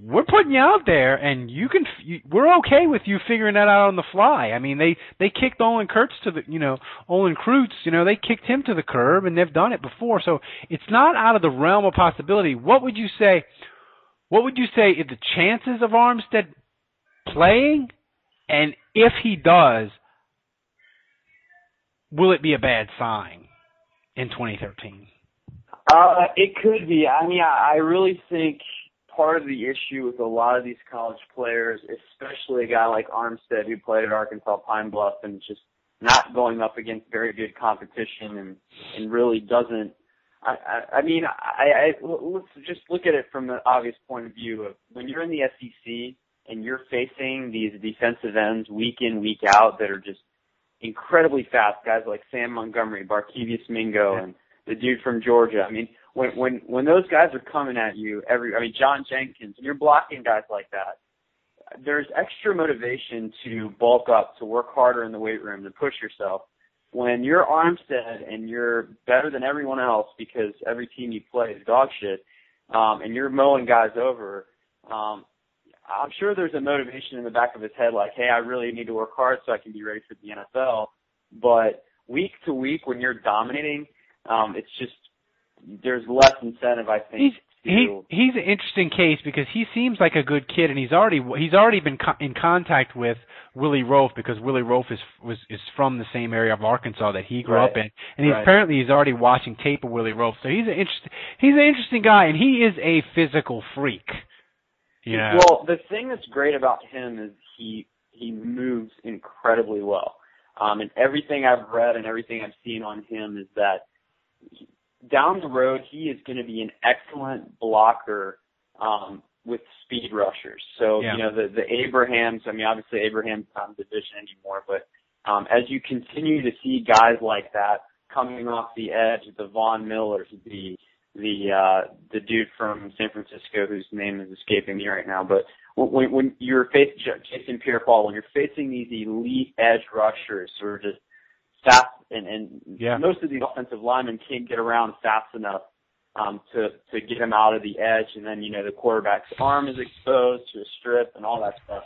We're putting you out there, and you can. You, we're okay with you figuring that out on the fly. I mean, they they kicked Olin Kurtz to the, you know, Olin Kreutz. You know, they kicked him to the curb, and they've done it before. So it's not out of the realm of possibility. What would you say? What would you say if the chances of Armstead playing, and if he does, will it be a bad sign in 2013? Uh, it could be. I mean, I, I really think part of the issue with a lot of these college players, especially a guy like Armstead who played at Arkansas Pine Bluff and just not going up against very good competition and and really doesn't. I I, I mean, I, I let's just look at it from the obvious point of view of when you're in the SEC and you're facing these defensive ends week in week out that are just incredibly fast guys like Sam Montgomery, Barkevious Mingo, and the dude from Georgia. I mean, when when when those guys are coming at you every, I mean, John Jenkins, and you're blocking guys like that. There's extra motivation to bulk up, to work harder in the weight room, to push yourself. When you're Armstead and you're better than everyone else because every team you play is dog shit, um, and you're mowing guys over, um, I'm sure there's a motivation in the back of his head, like, hey, I really need to work hard so I can be ready for the NFL. But week to week, when you're dominating, um, it's just there's less incentive, I think. He's to, he he's an interesting case because he seems like a good kid, and he's already he's already been co- in contact with Willie Roaf because Willie Roaf is was is from the same area of Arkansas that he grew Right. up in, and he's Right. apparently he's already watching tape of Willie Roaf. So he's an interesting he's an interesting guy, and he is a physical freak. Yeah. Well, the thing that's great about him is he he moves incredibly well. Um, and everything I've read and everything I've seen on him is that down the road he is going to be an excellent blocker um, with speed rushers. So Yeah. you know the the Abrahams. I mean, obviously Abraham's not in the division anymore, but um, as you continue to see guys like that coming off the edge, the Von Millers, the the uh the dude from San Francisco whose name is escaping me right now, but when when you're facing Jason Pierre-Paul, when you're facing these elite edge rushers who are just fast and and Yeah. most of the offensive linemen can't get around fast enough um to to get him out of the edge and then you know the quarterback's arm is exposed to a strip and all that stuff.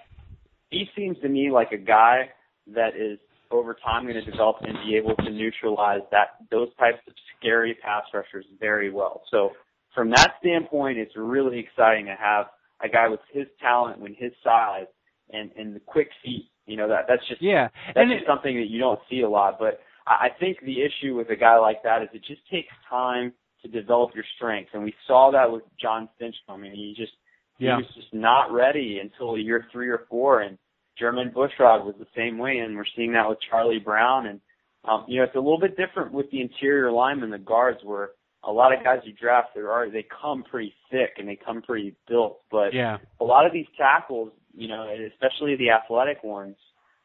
He seems to me like a guy that is over time going to develop and be able to neutralize that those types of scary pass rushers very well. So from that standpoint, it's really exciting to have a guy with his talent, when his size, and and the quick feet. You know that that's just yeah, that's and just it, something that you don't see a lot. But I I think the issue with a guy like that is it just takes time to develop your strengths, and we saw that with Jon Stinchcomb. I mean, he just yeah. he was just not ready until year three or four, and Jermon Bushrod was the same way, and we're seeing that with Charlie Brown. And um, you know, it's a little bit different with the interior linemen, the guards, where a lot of guys you draft, they are they come pretty thick and they come pretty built, but yeah. a lot of these tackles, you know, especially the athletic ones,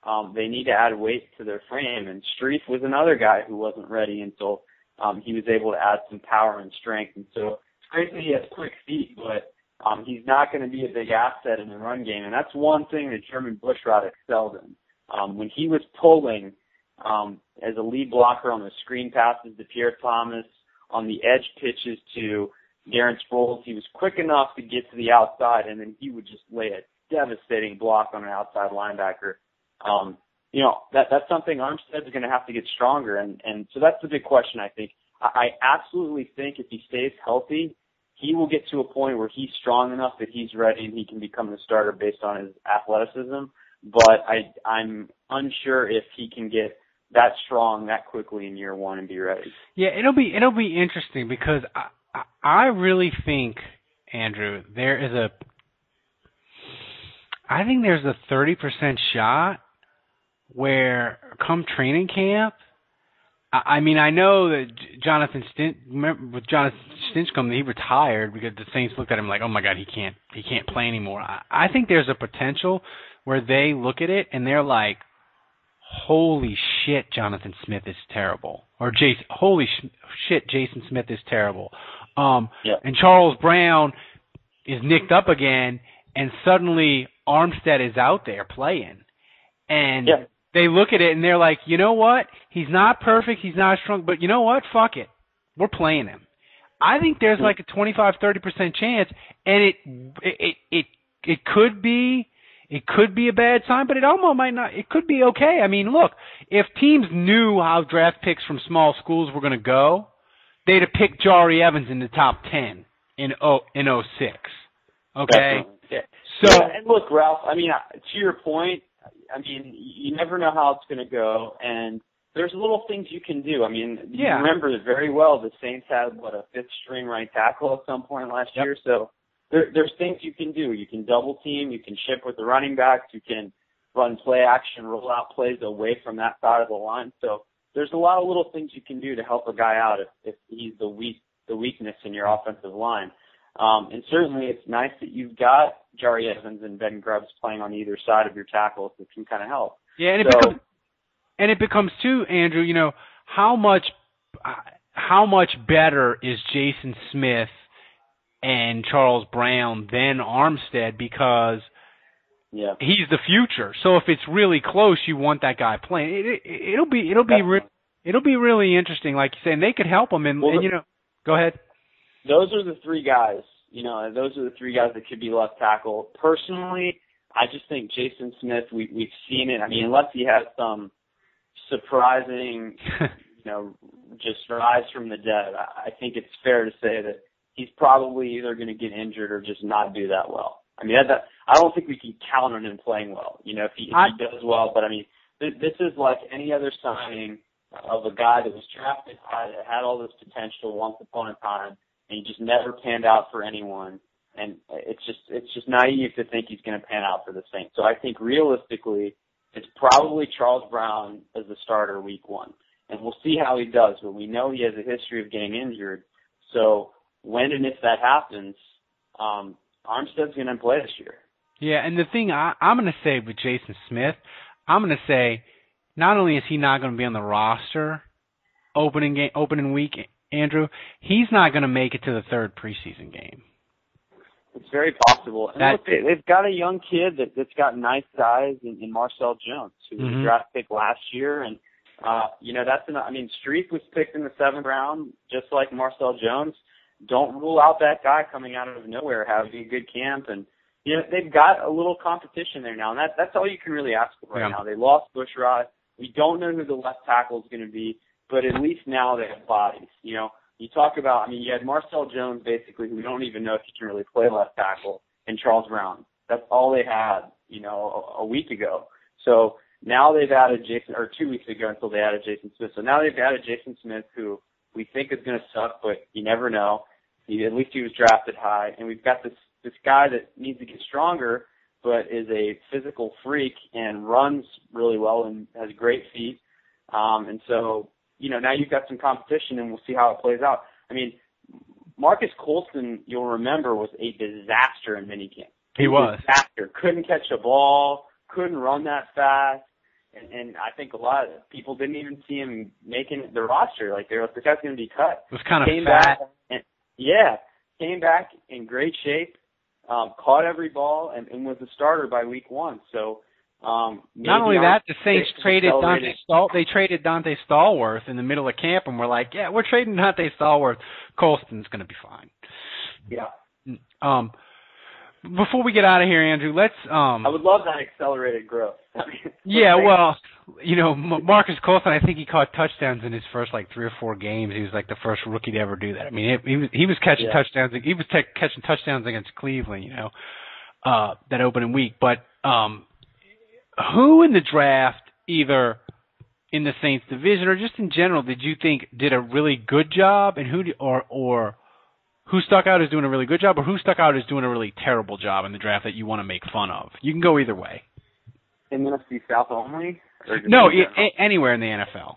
um, they need to add weight to their frame. And Strief was another guy who wasn't ready until um, he was able to add some power and strength. And so it's great that he has quick feet, but um, he's not going to be a big asset in the run game. And that's one thing that Jermon Bushrod excelled in. Um, when he was pulling um, as a lead blocker on the screen passes to Pierre Thomas, on the edge pitches to Darren Sproles, he was quick enough to get to the outside, and then he would just lay a devastating block on an outside linebacker. Um, you know that that's something Armstead's going to have to get stronger, and and so that's the big question. I think I, I absolutely think if he stays healthy, he will get to a point where he's strong enough that he's ready and he can become the starter based on his athleticism. But I I'm unsure if he can get that strong that quickly in year one and be ready. Yeah, it'll be it'll be interesting because I I, I really think Andrew there is a I think there's a thirty percent shot where come training camp. I, mean, I know that Jonathan remember with Jonathan Stinchcomb he retired because the Saints looked at him like, oh my god, he can't he can't play anymore. I, I think there's a potential where they look at it and they're like, holy shit, Jonathan Smith is terrible, or Jason, holy sh- shit, Jason Smith is terrible. Um, Yeah. and Charles Brown is nicked up again, and suddenly Armstead is out there playing, and Yeah. they look at it and they're like, you know what? He's not perfect, he's not strong, but you know what? Fuck it, we're playing him. I think there's like a 25 30 percent chance, and it it it it could be it could be a bad sign, but it almost might not. It could be okay. I mean, look, if teams knew how draft picks from small schools were going to go, they'd have picked Jahri Evans in the top ten in oh in oh six. Okay, Yeah. So Yeah, and look, Ralph. I mean, to your point, I mean, you never know how it's going to go, and there's little things you can do. I mean, you remember very well the Saints had what a fifth string right tackle at some point last Yep. year. So there, there's things you can do. You can double team. You can ship with the running backs. You can run play action, roll out plays away from that side of the line. So there's a lot of little things you can do to help a guy out if, if he's the weak the weakness in your offensive line. Um, and certainly it's nice that you've got Jahri Evans and Ben Grubbs playing on either side of your tackles that can kind of help. yeah, and it so- becomes and it becomes too, Andrew. You know how much how much better is Jason Smith and Charles Brown than Armstead because Yeah. he's the future. So if it's really close, you want that guy playing. It, it, it'll be it'll be re- it'll be really interesting, like you say, and they could help him. And, Well, and you know, go ahead. Those are the three guys You know, those are the three guys that could be left tackle. Personally, I just think Jason Smith. We we've seen it. I mean, unless he has some surprising, you know, just rise from the dead, I, I think it's fair to say that he's probably either going to get injured or just not do that well. I mean, that, I don't think we can count on him playing well. You know, if he, if he does well, but I mean, th- this is like any other signing of a guy that was drafted high, that had all this potential once upon a time, and he just never panned out for anyone. And it's just it's just naive to think he's going to pan out for the Saints. So I think realistically, it's probably Charles Brown as the starter week one, and we'll see how he does. But we know he has a history of getting injured. So when and if that happens, um, Armstead's going to play this year. Yeah, and the thing I, I'm going to say with Jason Smith, I'm going to say not only is he not going to be on the roster opening game, opening week, Andrew, he's not going to make it to the third preseason game. It's very possible. And that, look, they, they've got a young kid that, that's got nice size in, in Marcel Jones, who was mm-hmm. a draft pick last year, and uh, you know that's an. I mean, Strief was picked in the seventh round, just like Marcel Jones. Don't rule out that guy coming out of nowhere having a good camp, and you know they've got a little competition there now, and that that's all you can really ask for right yeah. now. They lost Bushrod. We don't know who the left tackle is going to be, but at least now they have bodies. You know, you talk about, I mean, you had Marcel Jones basically, who we don't even know if he can really play left tackle, and Charles Brown. That's all they had, you know, a, a week ago. So now they've added Jason, or two weeks ago until they added Jason Smith. So now they've added Jason Smith, who we think is going to suck, but you never know. He, at least he was drafted high, and we've got this this guy that needs to get stronger, but is a physical freak and runs really well and has great feet. Um, and so you know, now you've got some competition and we'll see how it plays out. I mean, Marques Colston, you'll remember, was a disaster in minicamp. He, he was. Disaster. Couldn't catch a ball, couldn't run that fast. And, and I think a lot of people didn't even see him making the roster. Like, they're like, this guy's going to be cut. It was kind of came fat. Back and, yeah, came back in great shape, um, caught every ball, and, and was a starter by week one. So, um, Not only that, the Saints traded Dante Stall. They traded Donté Stallworth in the middle of camp, and we're like, yeah, we're trading Donté Stallworth. Colston's going to be fine. Yeah. Um, before we get out of here, Andrew, let's. Um, I would love that accelerated growth. yeah, well, you know, Marques Colston, I think he caught touchdowns in his first like three or four games. He was like the first rookie to ever do that. I mean, he, he was he was catching yeah. touchdowns. He was t- catching touchdowns against Cleveland, you know, uh, that opening week. But um, who in the draft, either in the Saints division or just in general, did you think did a really good job, and who or or who stuck out as doing a really good job, or who stuck out as doing a really terrible job in the draft that you want to make fun of? You can go either way. In the NFC South only? No, anywhere in the NFL.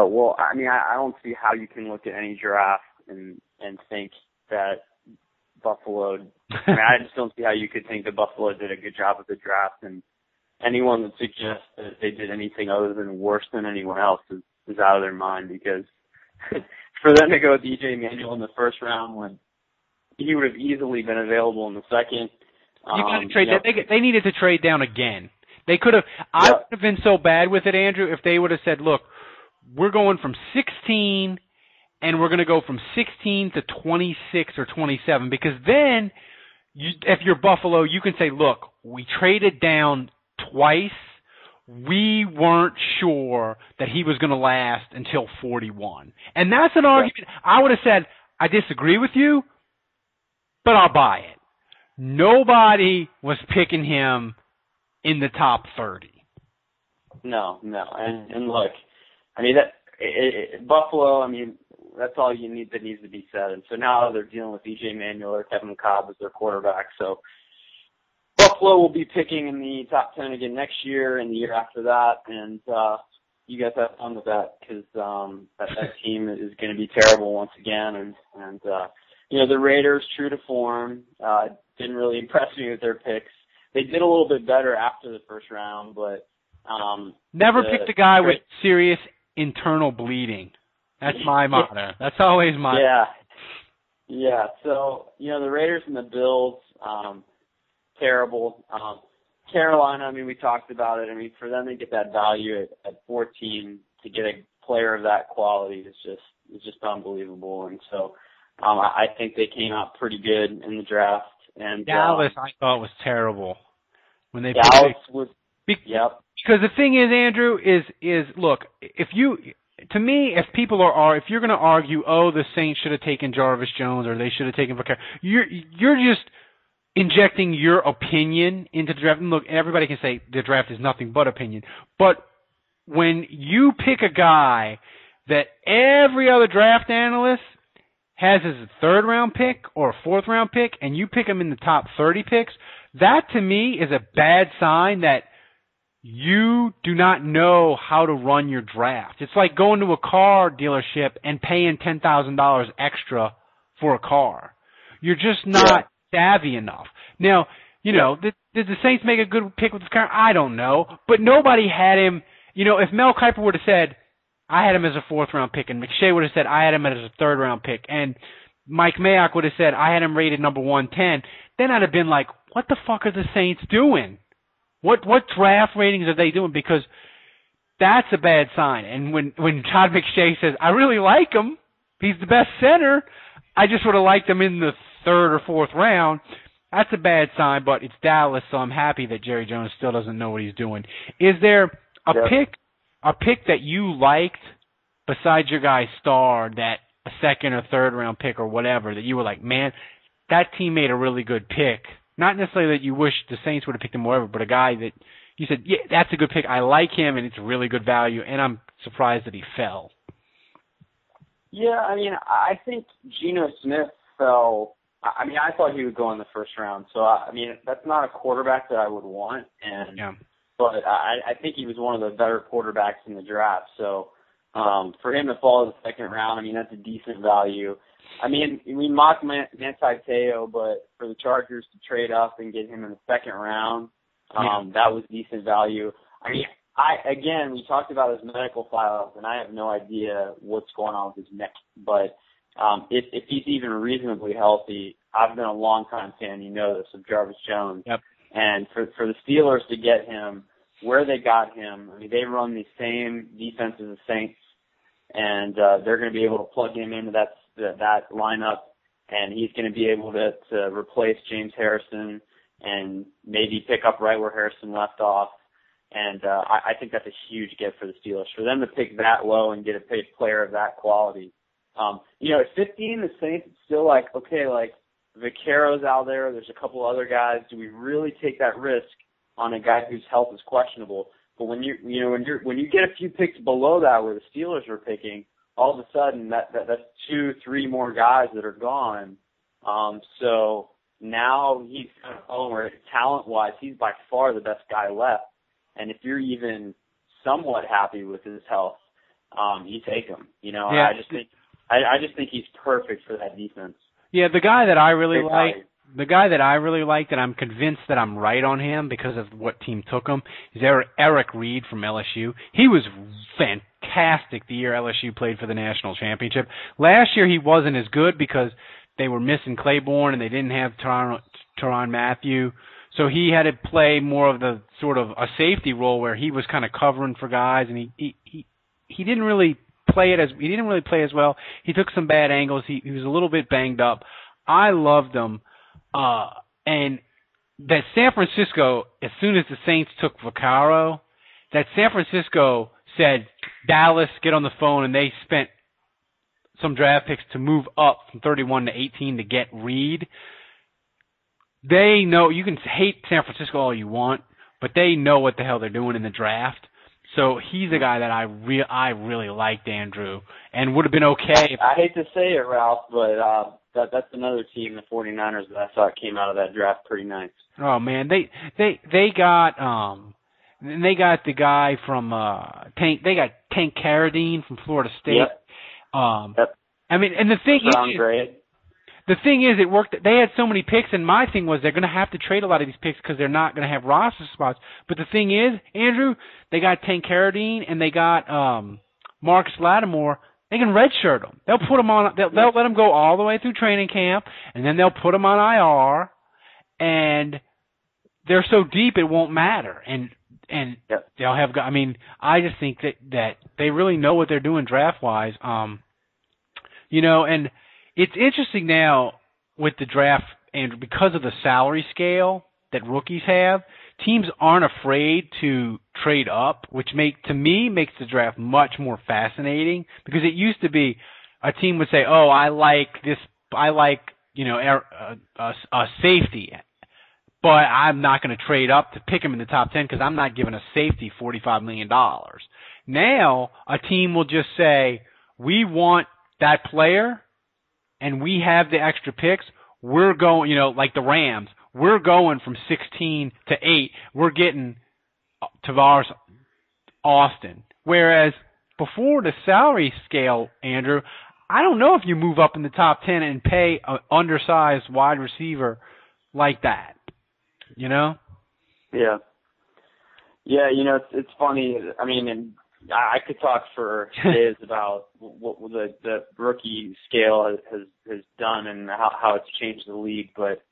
Oh well, I mean, I, I don't see how you can look at any draft and and think that Buffalo. I mean, I just don't see how you could think that Buffalo did a good job of the draft and anyone that suggests that they did anything other than worse than anyone else is, is out of their mind because for them to go with EJ Manuel in the first round when he would have easily been available in the second. You got to um, trade. You know, they they needed to trade down again. They could have. I would have been so bad with it, Andrew, if they would have said, "Look, we're going from 16, and we're going to go from 16 to 26 or 27," because then, you, if you're Buffalo, you can say, "Look, we traded down twice, we weren't sure that he was going to last until 41. And that's an argument. I would have said, I disagree with you, but I'll buy it. Nobody was picking him in the top 30. No, no. And, and look, I mean, that it, it, Buffalo, I mean, that's all you need that needs to be said. And so now they're dealing with EJ Manuel or Kevin Kolb as their quarterback. So Buffalo will be picking in the top 10 again next year and the year after that. And, uh, you guys have fun with that because, um, that, that team is going to be terrible once again. And, and, uh, you know, the Raiders, true to form, uh, didn't really impress me with their picks. They did a little bit better after the first round, but, um, never the, picked a guy with serious internal bleeding. That's my motto. That's always my. Yeah. Yeah. So, you know, the Raiders and the Bills, um, terrible. Um, Carolina, I mean, we talked about it. I mean, for them to get that value at, at 14 to get a player of that quality is just is just unbelievable. And so, Um, I, I think they came out pretty good in the draft. And Dallas, um, I thought was terrible when they Dallas picked. was. Be- Yep. Because the thing is, Andrew, is is look, if you to me, if people are, are if you're going to argue, oh, the Saints should have taken Jarvis Jones or they should have taken Vaccaro, you're you're just injecting your opinion into the draft. And look, everybody can say the draft is nothing but opinion, but when you pick a guy that every other draft analyst has as a third round pick or a fourth round pick, and you pick him in the top 30 picks, that to me is a bad sign that you do not know how to run your draft. It's like going to a car dealership and paying $10,000 extra for a car. You're just not savvy enough. Now, you know, did, did the Saints make a good pick with this car? I don't know, but nobody had him. You know, if Mel Kiper would have said, I had him as a fourth round pick, and McShay would have said, I had him as a third round pick, and Mike Mayock would have said, I had him rated number 110, then I'd have been like, what the fuck are the Saints doing? What what draft ratings are they doing? Because that's a bad sign. And when when Todd McShay says, I really like him, he's the best center, I just would have liked them in the third or fourth round. That's a bad sign, but it's Dallas, so I'm happy that Jerry Jones still doesn't know what he's doing. Is there a Yep. pick a pick that you liked besides your guy Star that a second or third round pick or whatever that you were like, man, that team made a really good pick. Not necessarily that you wish the Saints would have picked him wherever, but a guy that you said, yeah, that's a good pick. I like him, and it's really good value, and I'm surprised that he fell. Yeah, I mean, I think Geno Smith fell. I mean, I thought he would go in the first round. So I mean, that's not a quarterback that I would want, and Yeah. but I, I think he was one of the better quarterbacks in the draft. So um, for him to fall to the second round, I mean, that's a decent value. I mean, we mock Man- Manti Te'o, but for the Chargers to trade up and get him in the second round, um, that was decent value. I mean, I again, we talked about his medical files, and I have no idea what's going on with his neck. But um, if if he's even reasonably healthy, I've been a long time fan. You know this of Jarvis Jones. Yep. And for for the Steelers to get him where they got him, I mean, they run the same defense as the Saints, and uh, they're going to be able to plug him into that that, that lineup, and he's going to be able to to replace James Harrison and maybe pick up right where Harrison left off. And uh, I, I think that's a huge gift for the Steelers. For them to pick that low and get a paid player of that quality. Um, you know, at 15, the Saints, it's still like, okay, like Vaccaro's out there. There's a couple other guys. Do we really take that risk on a guy whose health is questionable? But when you, you know, when you're when you get a few picks below that, where the Steelers are picking, all of a sudden that, that that's two, three more guys that are gone. Um, so now he's kind of oh, talent wise, he's by far the best guy left. And if you're even somewhat happy with his health, um, you take him. You know, Yeah. I just think I, I just think he's perfect for that defense. Yeah, the guy that I really like, the guy that I really like, and I'm convinced that I'm right on him because of what team took him, is Eric, Eric Reid from LSU. He was fantastic the year LSU played for the national championship. Last year he wasn't as good because they were missing Claiborne and they didn't have Tyrann, Tyrann Mathieu. So he had to play more of the sort of a safety role where he was kind of covering for guys and he he he, he didn't really play it as he didn't really play as well. He took some bad angles. He he was a little bit banged up. I loved him. Uh and that San Francisco, as soon as the Saints took Vaccaro, that San Francisco said, Dallas, get on the phone, and they spent some draft picks to move up from 31 to 18 to get Reid. They know you can hate San Francisco all you want, but they know what the hell they're doing in the draft. So he's a guy that I re- I really liked, Andrew, and would have been okay. I hate to say it, Ralph, but uh, that that's another team, the 49ers, that I thought came out of that draft pretty nice. oh man, they they they got um they got the guy from uh Tank. They got Tank Carradine from Florida State. Yep. Um, Yep. I mean, and the thing is. The thing is, it worked. They had so many picks, and my thing was they're going to have to trade a lot of these picks because they're not going to have roster spots. But the thing is, Andrew, they got Tank Carradine and they got um Marcus Lattimore. They can redshirt them. They'll put them on. They'll, they'll let them go all the way through training camp, and then they'll put them on IR, and they're so deep it won't matter. And and Yep. they'll have. I mean, I just think that that they really know what they're doing draft wise. Um, you know, and it's interesting now with the draft, and because of the salary scale that rookies have, teams aren't afraid to trade up, which make to me makes the draft much more fascinating because it used to be a team would say, "Oh, I like this, I like you know a, uh, a, a safety, but I'm not going to trade up to pick him in the top ten because I'm not giving a safety forty five million dollars." Now a team will just say, "We want that player, and we have the extra picks. We're going, you know, like the Rams." We're going from 16 to 8. We're getting uh, Tavares Austin. Whereas before the salary scale, Andrew, I don't know if you move up in the top 10 and pay an undersized wide receiver like that. You know? Yeah. Yeah, you know, it's it's funny. I mean, and I could talk for days about what the the rookie scale has has done and how how it's changed the league, but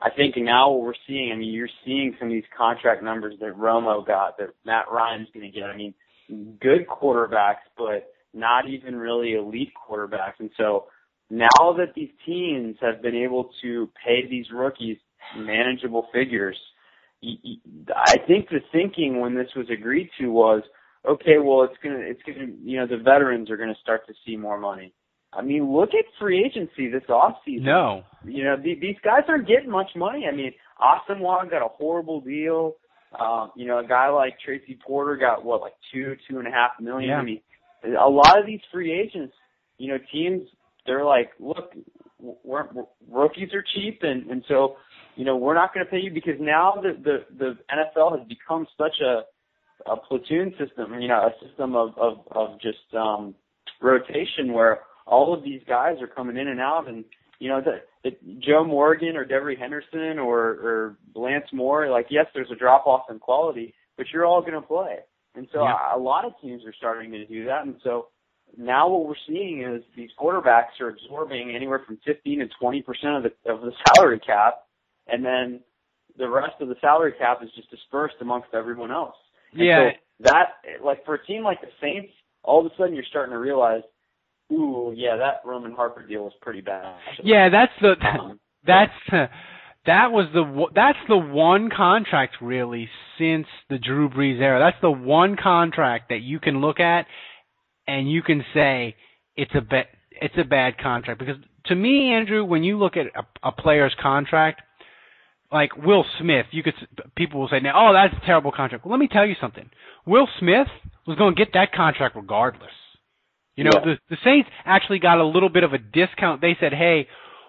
I think now what we're seeing, I mean, you're seeing some of these contract numbers that Romo got, that Matt Ryan's going to get. I mean, good quarterbacks, but not even really elite quarterbacks. And so now that these teams have been able to pay these rookies manageable figures, I think the thinking when this was agreed to was, okay, well, it's gonna, it's gonna, you know, the veterans are gonna start to see more money. I mean, look at free agency this offseason. No. You know, the, these guys aren't getting much money. I mean, Austin Wong got a horrible deal. Um, you know, a guy like Tracy Porter got what, like two, two and a half million. Yeah. I mean, a lot of these free agents, you know, teams, they're like, look, we're, we're rookies are cheap, and and so, you know, we're not going to pay you because now the the the NFL has become such a a platoon system, you know, a system of of of just um rotation where all of these guys are coming in and out, and you know, the, the Joe Morgan or Devery Henderson or or Lance Moore, like yes, there's a drop off in quality, but you're all going to play, and so Yeah. a, a lot of teams are starting to do that, and so now what we're seeing is these quarterbacks are absorbing anywhere from 15 to 20 percent of the of the salary cap, and then the rest of the salary cap is just dispersed amongst everyone else. Yeah. so that like for a team like the Saints, all of a sudden you're starting to realize, ooh, yeah, that Roman Harper deal was pretty bad. Yeah, that's the Um, that's that was the that's the one contract really since the Drew Brees era. That's the one contract that you can look at and you can say it's a ba- it's a bad contract because to me, Andrew, when you look at a, a player's contract, like Will Smith, you could people will say now, oh, that's a terrible contract. Well, let me tell you something. Will Smith was going to get that contract regardless. You know, Yeah. the the Saints actually got a little bit of a discount. They said, "Hey,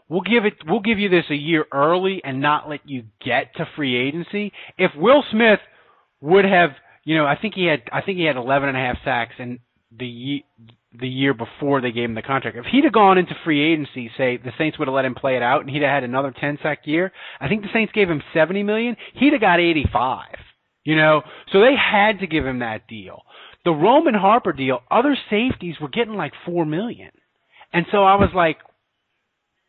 we'll give it we'll give you this a year early and not let you get to free agency." If Will Smith would have, you know, I think he had I think he had 11 and a half sacks and the the year before they gave him the contract. If he'd have gone into free agency, say the Saints would have let him play it out and he'd have had another 10 sack year, I think the Saints gave him 70 million, he'd have got 85. You know, so they had to give him that deal. The Roman Harper deal, other safeties were getting like 4 million. And so I was like,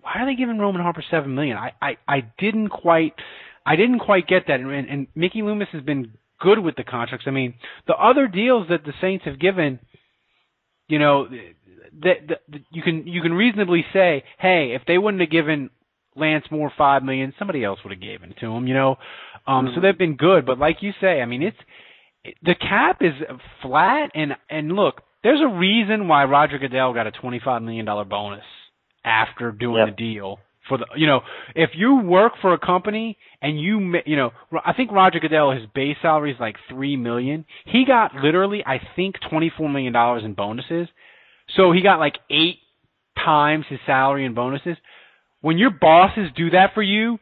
why are they giving Roman Harper seven million? I, I, I didn't quite I didn't quite get that and, and Mickey Loomis has been good with the contracts. I mean, the other deals that the Saints have given, you know, that, you can you can reasonably say, hey, if they wouldn't have given Lance Moore five million, somebody else would have given it to him, you know. Um so they've been good, but like you say, I mean it's the cap is flat and and look, there's a reason why Roger Goodell got a twenty five million dollar bonus after doing Yep. the deal for the you know if you work for a company and you you know I think Roger Goodell his base salary is like three million. He got literally I think twenty four million dollars in bonuses. So he got like eight times his salary in bonuses. When your bosses do that for you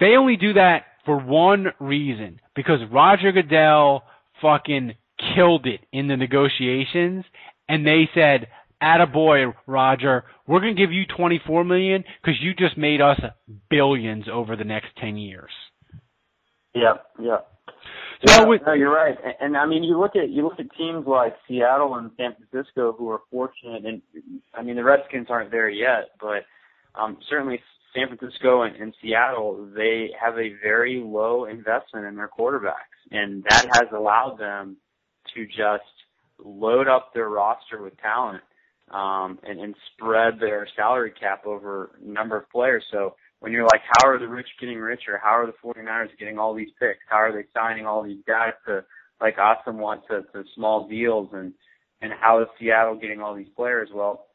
they only do that for one reason because Roger Goodell fucking killed it in the negotiations and they said attaboy Roger we're going to give you 24 million cuz you just made us billions over the next 10 years Yeah, yeah. So yeah, no, you're right. And, and I mean, you look at you look at teams like Seattle and San Francisco who are fortunate, and I mean the Redskins aren't there yet, but um, certainly San Francisco and, and Seattle they have a very low investment in their quarterbacks, and that has allowed them to just load up their roster with talent. Um, and, and spread their salary cap over a number of players. So when you're like, how are the rich getting richer? How are the 49ers getting all these picks? How are they signing all these guys to, like Asomugha, to, to small deals? And, and how is Seattle getting all these players? Well,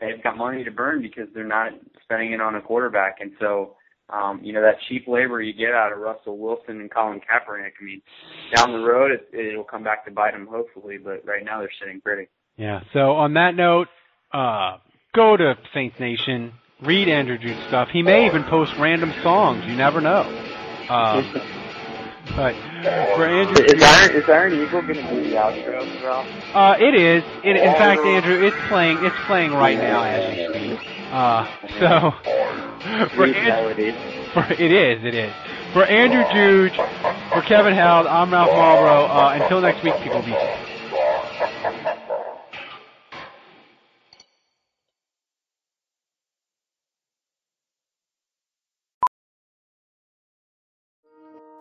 they've got money to burn because they're not spending it on a quarterback. And so, um, you know, that cheap labor you get out of Russell Wilson and Colin Kaepernick, I mean, down the road, it, it'll come back to bite them hopefully, but right now they're sitting pretty. Yeah. So on that note, uh, go to Saints Nation, read Andrew Juge's stuff. He may even post random songs. You never know. Uh, but for Andrew, is Iron is Iron Eagle going to be the outro, Ralph? Uh, it is. It, in fact, Andrew, it's playing. It's playing right now as we speak. Uh, so for Andrew, for, it is. It is. For Andrew Juge, for Kevin Held, I'm Ralph Marlboro. Uh, until next week, people be safe.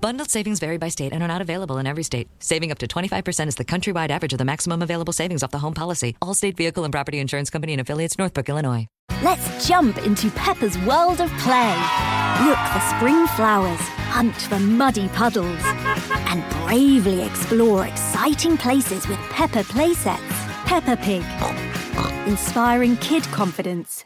Bundled savings vary by state and are not available in every state. Saving up to 25% is the countrywide average of the maximum available savings off the home policy. Allstate Vehicle and Property Insurance Company and affiliates, Northbrook, Illinois. Let's jump into Peppa's world of play. Look for spring flowers, hunt for muddy puddles, and bravely explore exciting places with Peppa playsets. Peppa Pig, inspiring kid confidence.